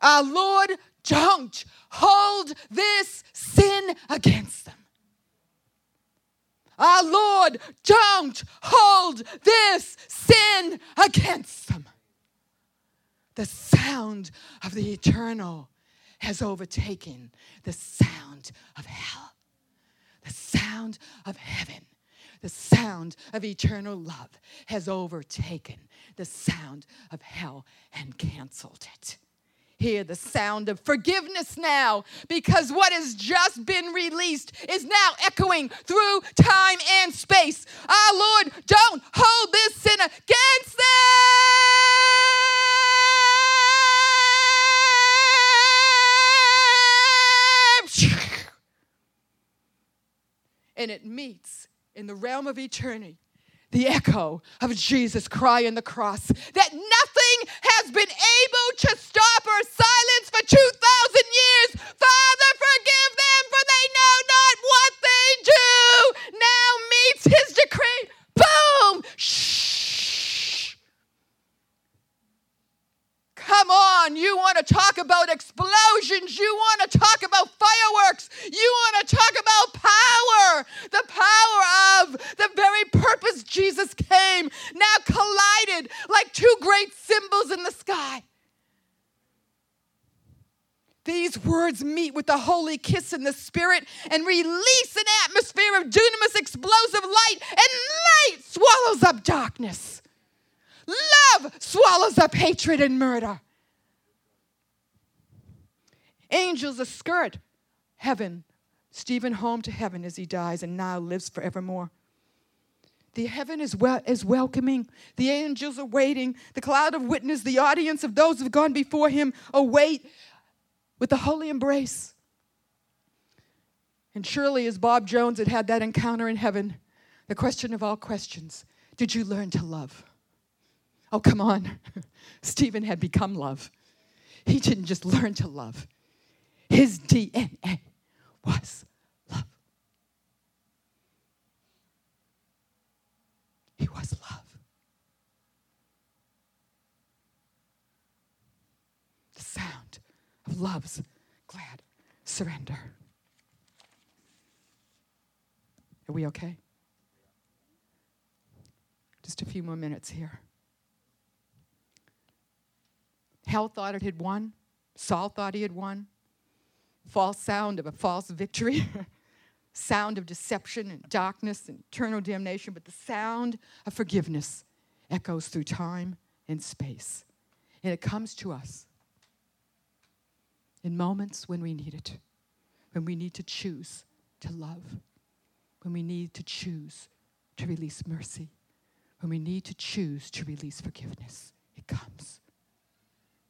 Our Lord, don't hold this sin against them. Our Lord, don't hold this sin against them. The sound of the eternal has overtaken the sound of hell the sound of heaven, the sound of eternal love has overtaken the sound of hell and canceled it. Hear the sound of forgiveness now because what has just been released is now echoing through time and space. Our Lord, don't hold this sin against them. And it meets in the realm of eternity the echo of Jesus' cry in the cross that nothing has been able to stop or silence for 2,000 years. Father, forgive them, for they know not what they do. Now meets his decree. Boom! Shh. On. You want to talk about explosions. You want to talk about fireworks. You want to talk about power. The power of the very purpose Jesus came now collided like two great cymbals in the sky. These words meet with the holy kiss in the spirit and release an atmosphere of dunamis, explosive light, and light swallows up darkness. Love swallows up hatred and murder. Angels escort heaven, Stephen home to heaven as he dies and now lives forevermore. The heaven is, wel- is welcoming. The angels are waiting. The cloud of witness, the audience of those who have gone before him, await with the holy embrace. And surely, as Bob Jones had had that encounter in heaven, the question of all questions did you learn to love? Oh, come on. <laughs> Stephen had become love. He didn't just learn to love, his DNA was love. He was love. The sound of love's glad surrender. Are we okay? Just a few more minutes here. Hell thought it had won. Saul thought he had won. False sound of a false victory. <laughs> sound of deception and darkness and eternal damnation, but the sound of forgiveness echoes through time and space. And it comes to us in moments when we need it, when we need to choose to love, when we need to choose to release mercy, when we need to choose to release forgiveness. It comes.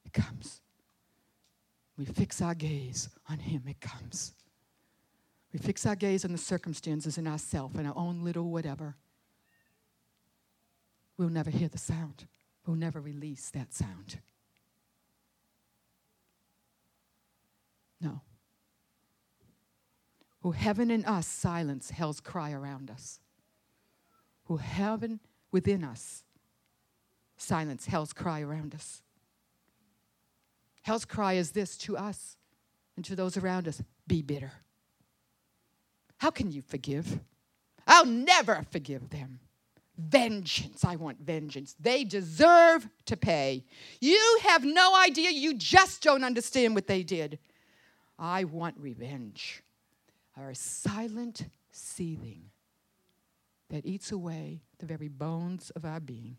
It comes. We fix our gaze on Him, it comes. We fix our gaze on the circumstances in ourself and our own little whatever. We'll never hear the sound. We'll never release that sound. No. Who heaven in us silence hell's cry around us? Who heaven within us silence hell's cry around us? Hell's cry is this to us and to those around us be bitter. How can you forgive? I'll never forgive them. Vengeance. I want vengeance. They deserve to pay. You have no idea. You just don't understand what they did. I want revenge. Our silent seething that eats away the very bones of our being.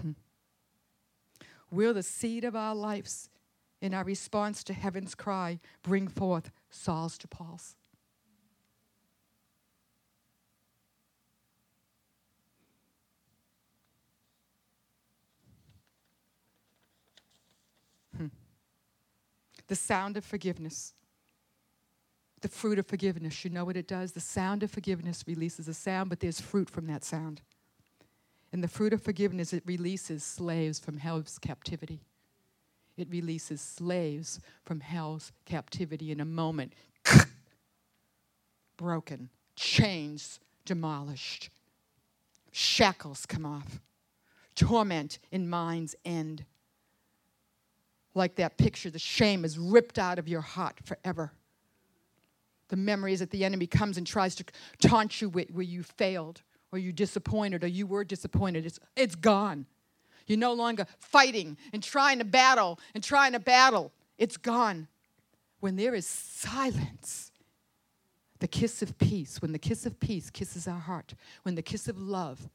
Hmm. Will the seed of our lives in our response to heaven's cry bring forth Saul's to Paul's? Hmm. The sound of forgiveness. The fruit of forgiveness. You know what it does? The sound of forgiveness releases a sound, but there's fruit from that sound. And the fruit of forgiveness, it releases slaves from hell's captivity. It releases slaves from hell's captivity in a moment. <laughs> Broken, chains demolished, shackles come off, torment in mind's end. Like that picture, the shame is ripped out of your heart forever. The memories that the enemy comes and tries to taunt you with where you failed or you disappointed or you were disappointed. It's, it's gone. You're no longer fighting and trying to battle and trying to battle. It's gone. When there is silence, the kiss of peace, when the kiss of peace kisses our heart, when the kiss of love,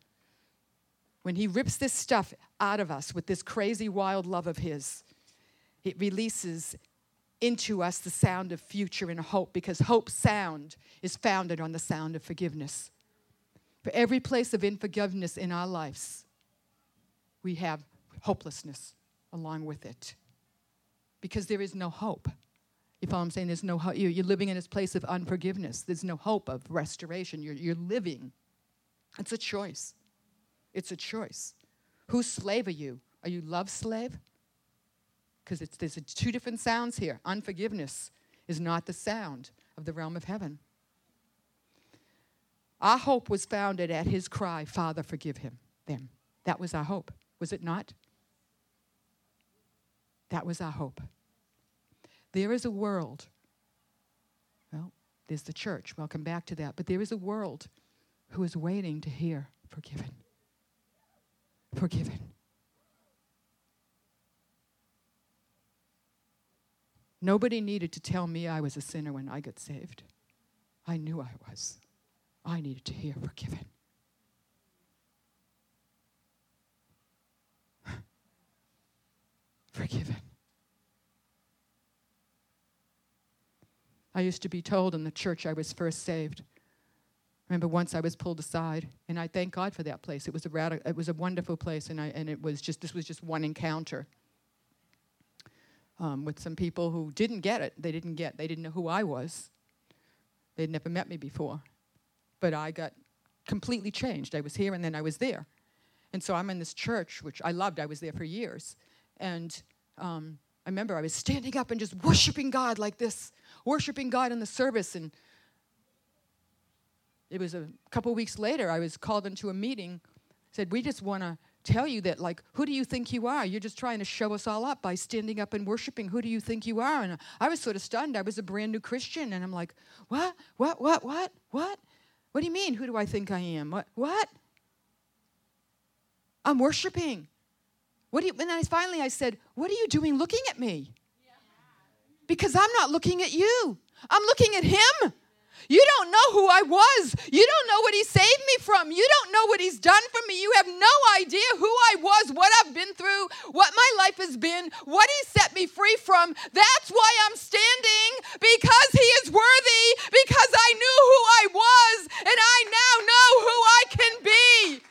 when He rips this stuff out of us with this crazy, wild love of His, it releases into us the sound of future and hope because hope sound is founded on the sound of forgiveness. For every place of unforgiveness in our lives, we have hopelessness along with it. Because there is no hope. If I'm saying there's no hope, you're living in this place of unforgiveness. There's no hope of restoration. You're, you're living. It's a choice. It's a choice. Whose slave are you? Are you love slave? Because there's two different sounds here. Unforgiveness is not the sound of the realm of heaven. Our hope was founded at his cry, Father, forgive him, them. That was our hope, was it not? That was our hope. There is a world. Well, there's the church. We'll come back to that. But there is a world who is waiting to hear forgiven. Forgiven. Nobody needed to tell me I was a sinner when I got saved. I knew I was. I needed to hear forgiven. <sighs> forgiven. I used to be told in the church I was first saved. I remember once I was pulled aside, and I thank God for that place. It was a radical, it was a wonderful place, and I and it was just this was just one encounter um, with some people who didn't get it. They didn't get. They didn't know who I was. They'd never met me before, but I got completely changed. I was here, and then I was there, and so I'm in this church, which I loved. I was there for years, and um, I remember I was standing up and just worshiping God like this, worshiping God in the service. And it was a couple weeks later, I was called into a meeting, said, We just want to tell you that, like, who do you think you are? You're just trying to show us all up by standing up and worshiping. Who do you think you are? And I was sort of stunned. I was a brand new Christian. And I'm like, What? What? What? What? What? What do you mean? Who do I think I am? What? What? I'm worshiping. What do you, and I finally I said, What are you doing looking at me? Because I'm not looking at you. I'm looking at him. You don't know who I was. You don't know what he saved me from. You don't know what he's done for me. You have no idea who I was, what I've been through, what my life has been, what he set me free from. That's why I'm standing because he is worthy, because I knew who I was, and I now know who I can be.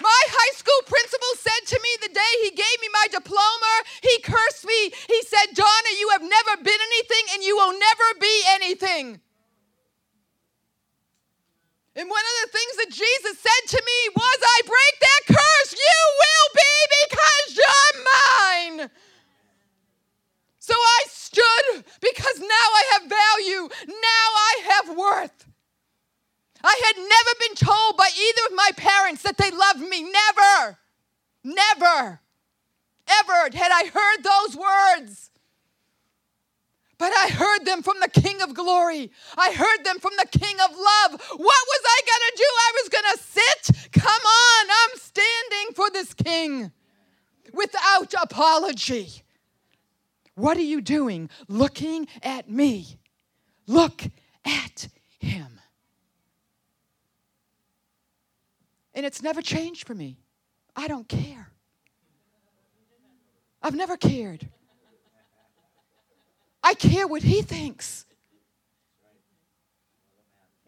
My high school principal said to me the day he gave me my diploma, he cursed me. He said, Donna, you have never been anything and you will never be anything. And one of the things that Jesus said to me was, I break that curse. You will be because you're mine. So I stood because now I have value. Now I have worth. I had never been told by either of my parents that they loved me. Never. Never. Ever had I heard those words. But I heard them from the King of Glory. I heard them from the King of Love. What was I going to do? I was going to sit. Come on, I'm standing for this King without apology. What are you doing? Looking at me. Look at him. And it's never changed for me. I don't care. I've never cared. I care what he thinks.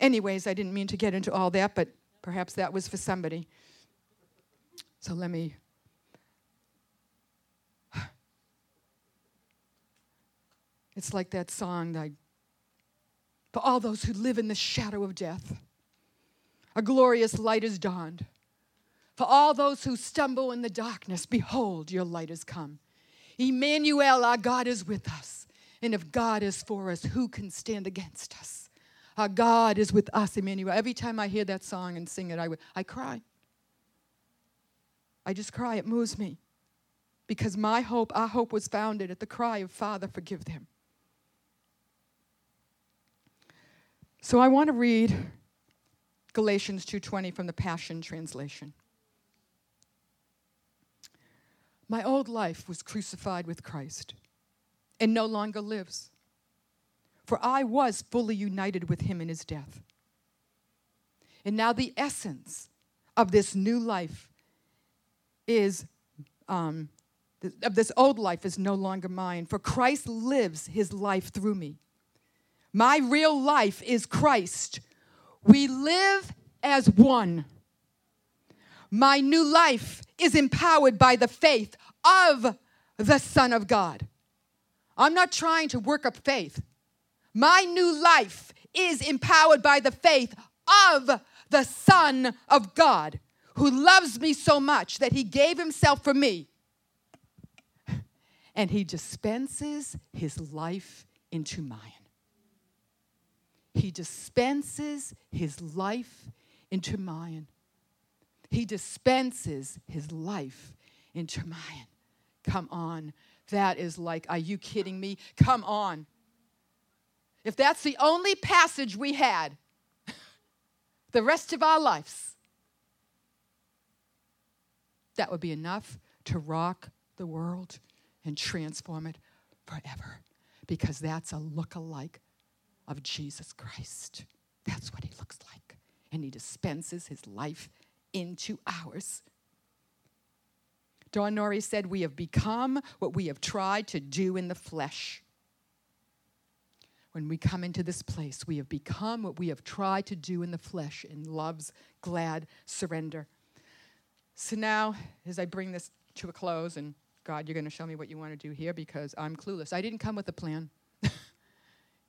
Anyways, I didn't mean to get into all that, but perhaps that was for somebody. So let me. <sighs> It's like that song that for all those who live in the shadow of death a glorious light is dawned. For all those who stumble in the darkness, behold, your light has come. Emmanuel, our God is with us. And if God is for us, who can stand against us? Our God is with us, Emmanuel. Every time I hear that song and sing it, I, I cry. I just cry. It moves me. Because my hope, our hope was founded at the cry of Father, forgive them. So I want to read Galatians 2:20 from the Passion translation. My old life was crucified with Christ and no longer lives. For I was fully united with him in his death. And now the essence of this new life is, um, of this old life is no longer mine, for Christ lives his life through me. My real life is Christ we live as one. My new life is empowered by the faith of the Son of God. I'm not trying to work up faith. My new life is empowered by the faith of the Son of God who loves me so much that he gave himself for me. And he dispenses his life into mine. He dispenses his life into mine. He dispenses his life into mine. Come on. That is like, are you kidding me? Come on. If that's the only passage we had <laughs> the rest of our lives, that would be enough to rock the world and transform it forever because that's a look-alike of Jesus Christ. That's what he looks like. And he dispenses his life into ours. Don Norrie said, We have become what we have tried to do in the flesh. When we come into this place, we have become what we have tried to do in the flesh in love's glad surrender. So now, as I bring this to a close, and God, you're going to show me what you want to do here because I'm clueless. I didn't come with a plan.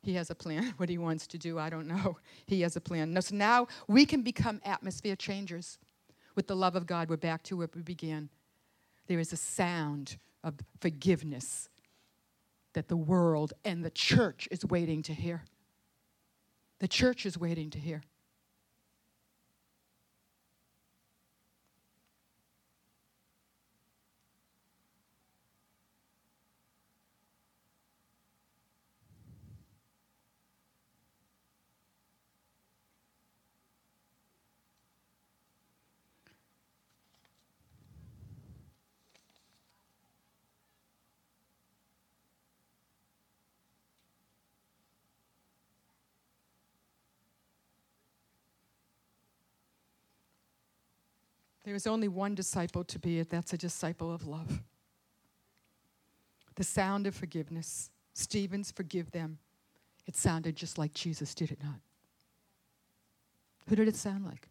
He has a plan. <laughs> What he wants to do, I don't know. <laughs> He has a plan. so now we can become atmosphere changers. With the love of God, we're back to where we began. There is a sound of forgiveness that the world and the church is waiting to hear. The church is waiting to hear. There is only one disciple to be it, that's a disciple of love. The sound of forgiveness. Stephen's forgive them. It sounded just like Jesus, did it not? Who did it sound like?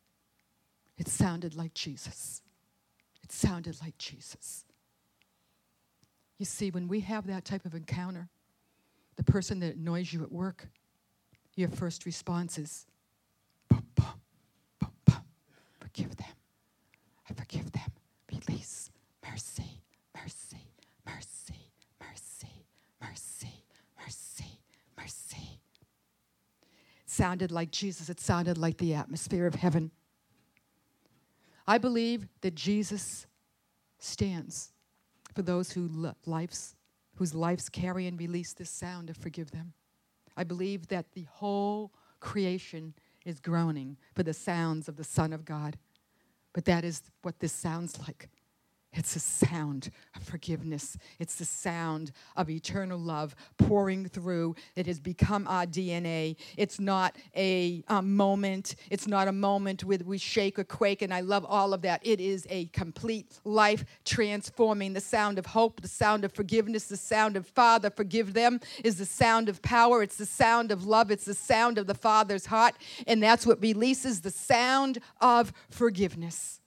It sounded like Jesus. It sounded like Jesus. You see, when we have that type of encounter, the person that annoys you at work, your first response is, boom, boom, boom, boom, forgive them. I forgive them. Release. Mercy, mercy, mercy, mercy, mercy, mercy, mercy. Sounded like Jesus. It sounded like the atmosphere of heaven. I believe that Jesus stands for those who lives, whose lives carry and release this sound of forgive them. I believe that the whole creation is groaning for the sounds of the Son of God. But that is what this sounds like. It's the sound of forgiveness. It's the sound of eternal love pouring through. It has become our DNA. It's not a, a moment. It's not a moment where we shake or quake, and I love all of that. It is a complete life transforming. The sound of hope, the sound of forgiveness, the sound of Father, forgive them, is the sound of power. It's the sound of love. It's the sound of the Father's heart, and that's what releases the sound of forgiveness.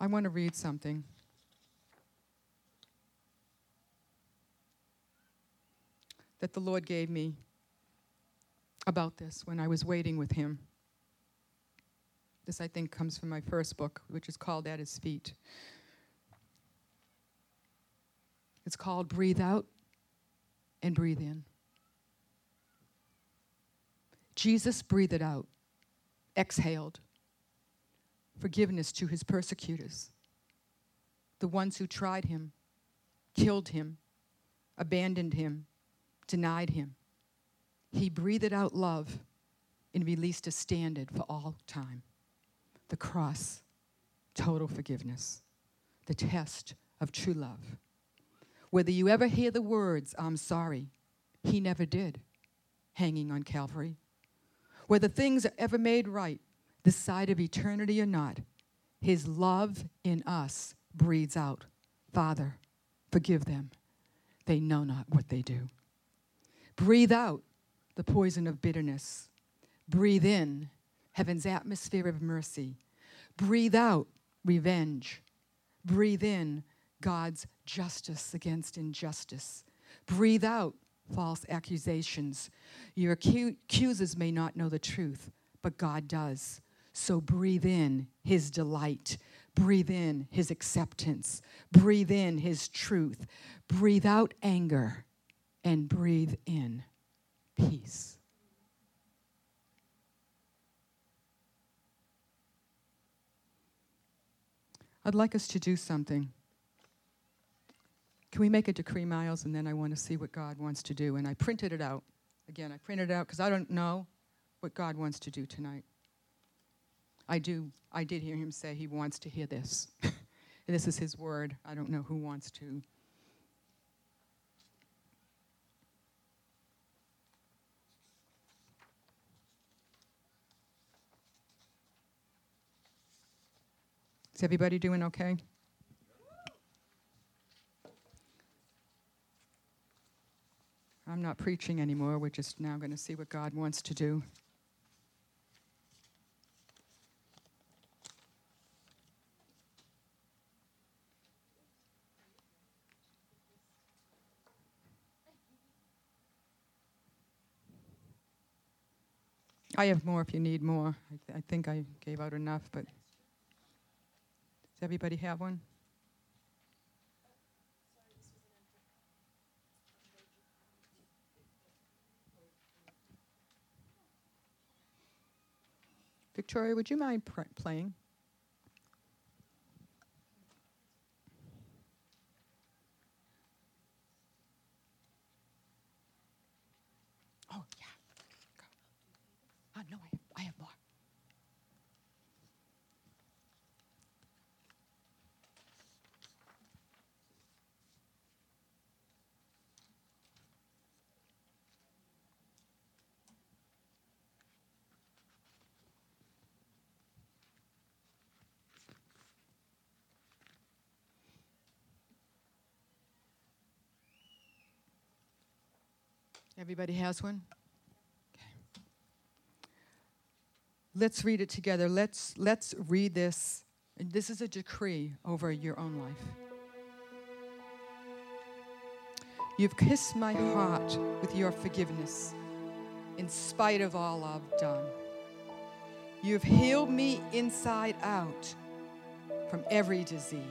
I want to read something. That the Lord gave me about this when I was waiting with Him. This, I think, comes from my first book, which is called At His Feet. It's called Breathe Out and Breathe In. Jesus breathed out, exhaled, forgiveness to his persecutors, the ones who tried him, killed him, abandoned him, denied him. He breathed out love and released a standard for all time the cross, total forgiveness, the test of true love. Whether you ever hear the words, I'm sorry, he never did, hanging on Calvary. Whether things are ever made right, this side of eternity or not, his love in us breathes out, Father, forgive them. They know not what they do. Breathe out the poison of bitterness. Breathe in heaven's atmosphere of mercy. Breathe out revenge. Breathe in God's justice against injustice. Breathe out false accusations. Your accusers may not know the truth, but God does. So breathe in his delight. breathe in his acceptance, breathe in his truth, breathe out anger, and breathe in peace. I'd like us to do something. Can we make a decree, Miles? And then I want to see what God wants to do. And I printed it out. Again, I printed it out because I don't know what God wants to do tonight. I do. I did hear him say he wants to hear this. <laughs> this is his word. I don't know who wants to. Is everybody doing okay? I'm not preaching anymore. We're just now going to see what God wants to do. I have more if you need more. I, th- I think I gave out enough, but does everybody have one? Victoria, would you mind pr- playing? Everybody has one? Okay. Let's read it together. Let's, let's read this. This is a decree over your own life. You've kissed my heart with your forgiveness in spite of all I've done. You've healed me inside out from every disease.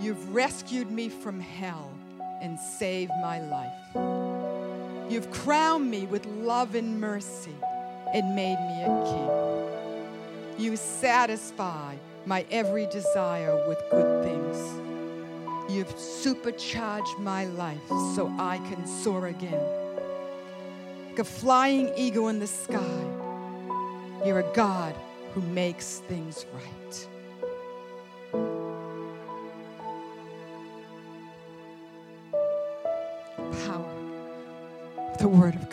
You've rescued me from hell and saved my life. You've crowned me with love and mercy and made me a king. You satisfy my every desire with good things. You've supercharged my life so I can soar again. Like a flying eagle in the sky, you're a God who makes things right. The Word of.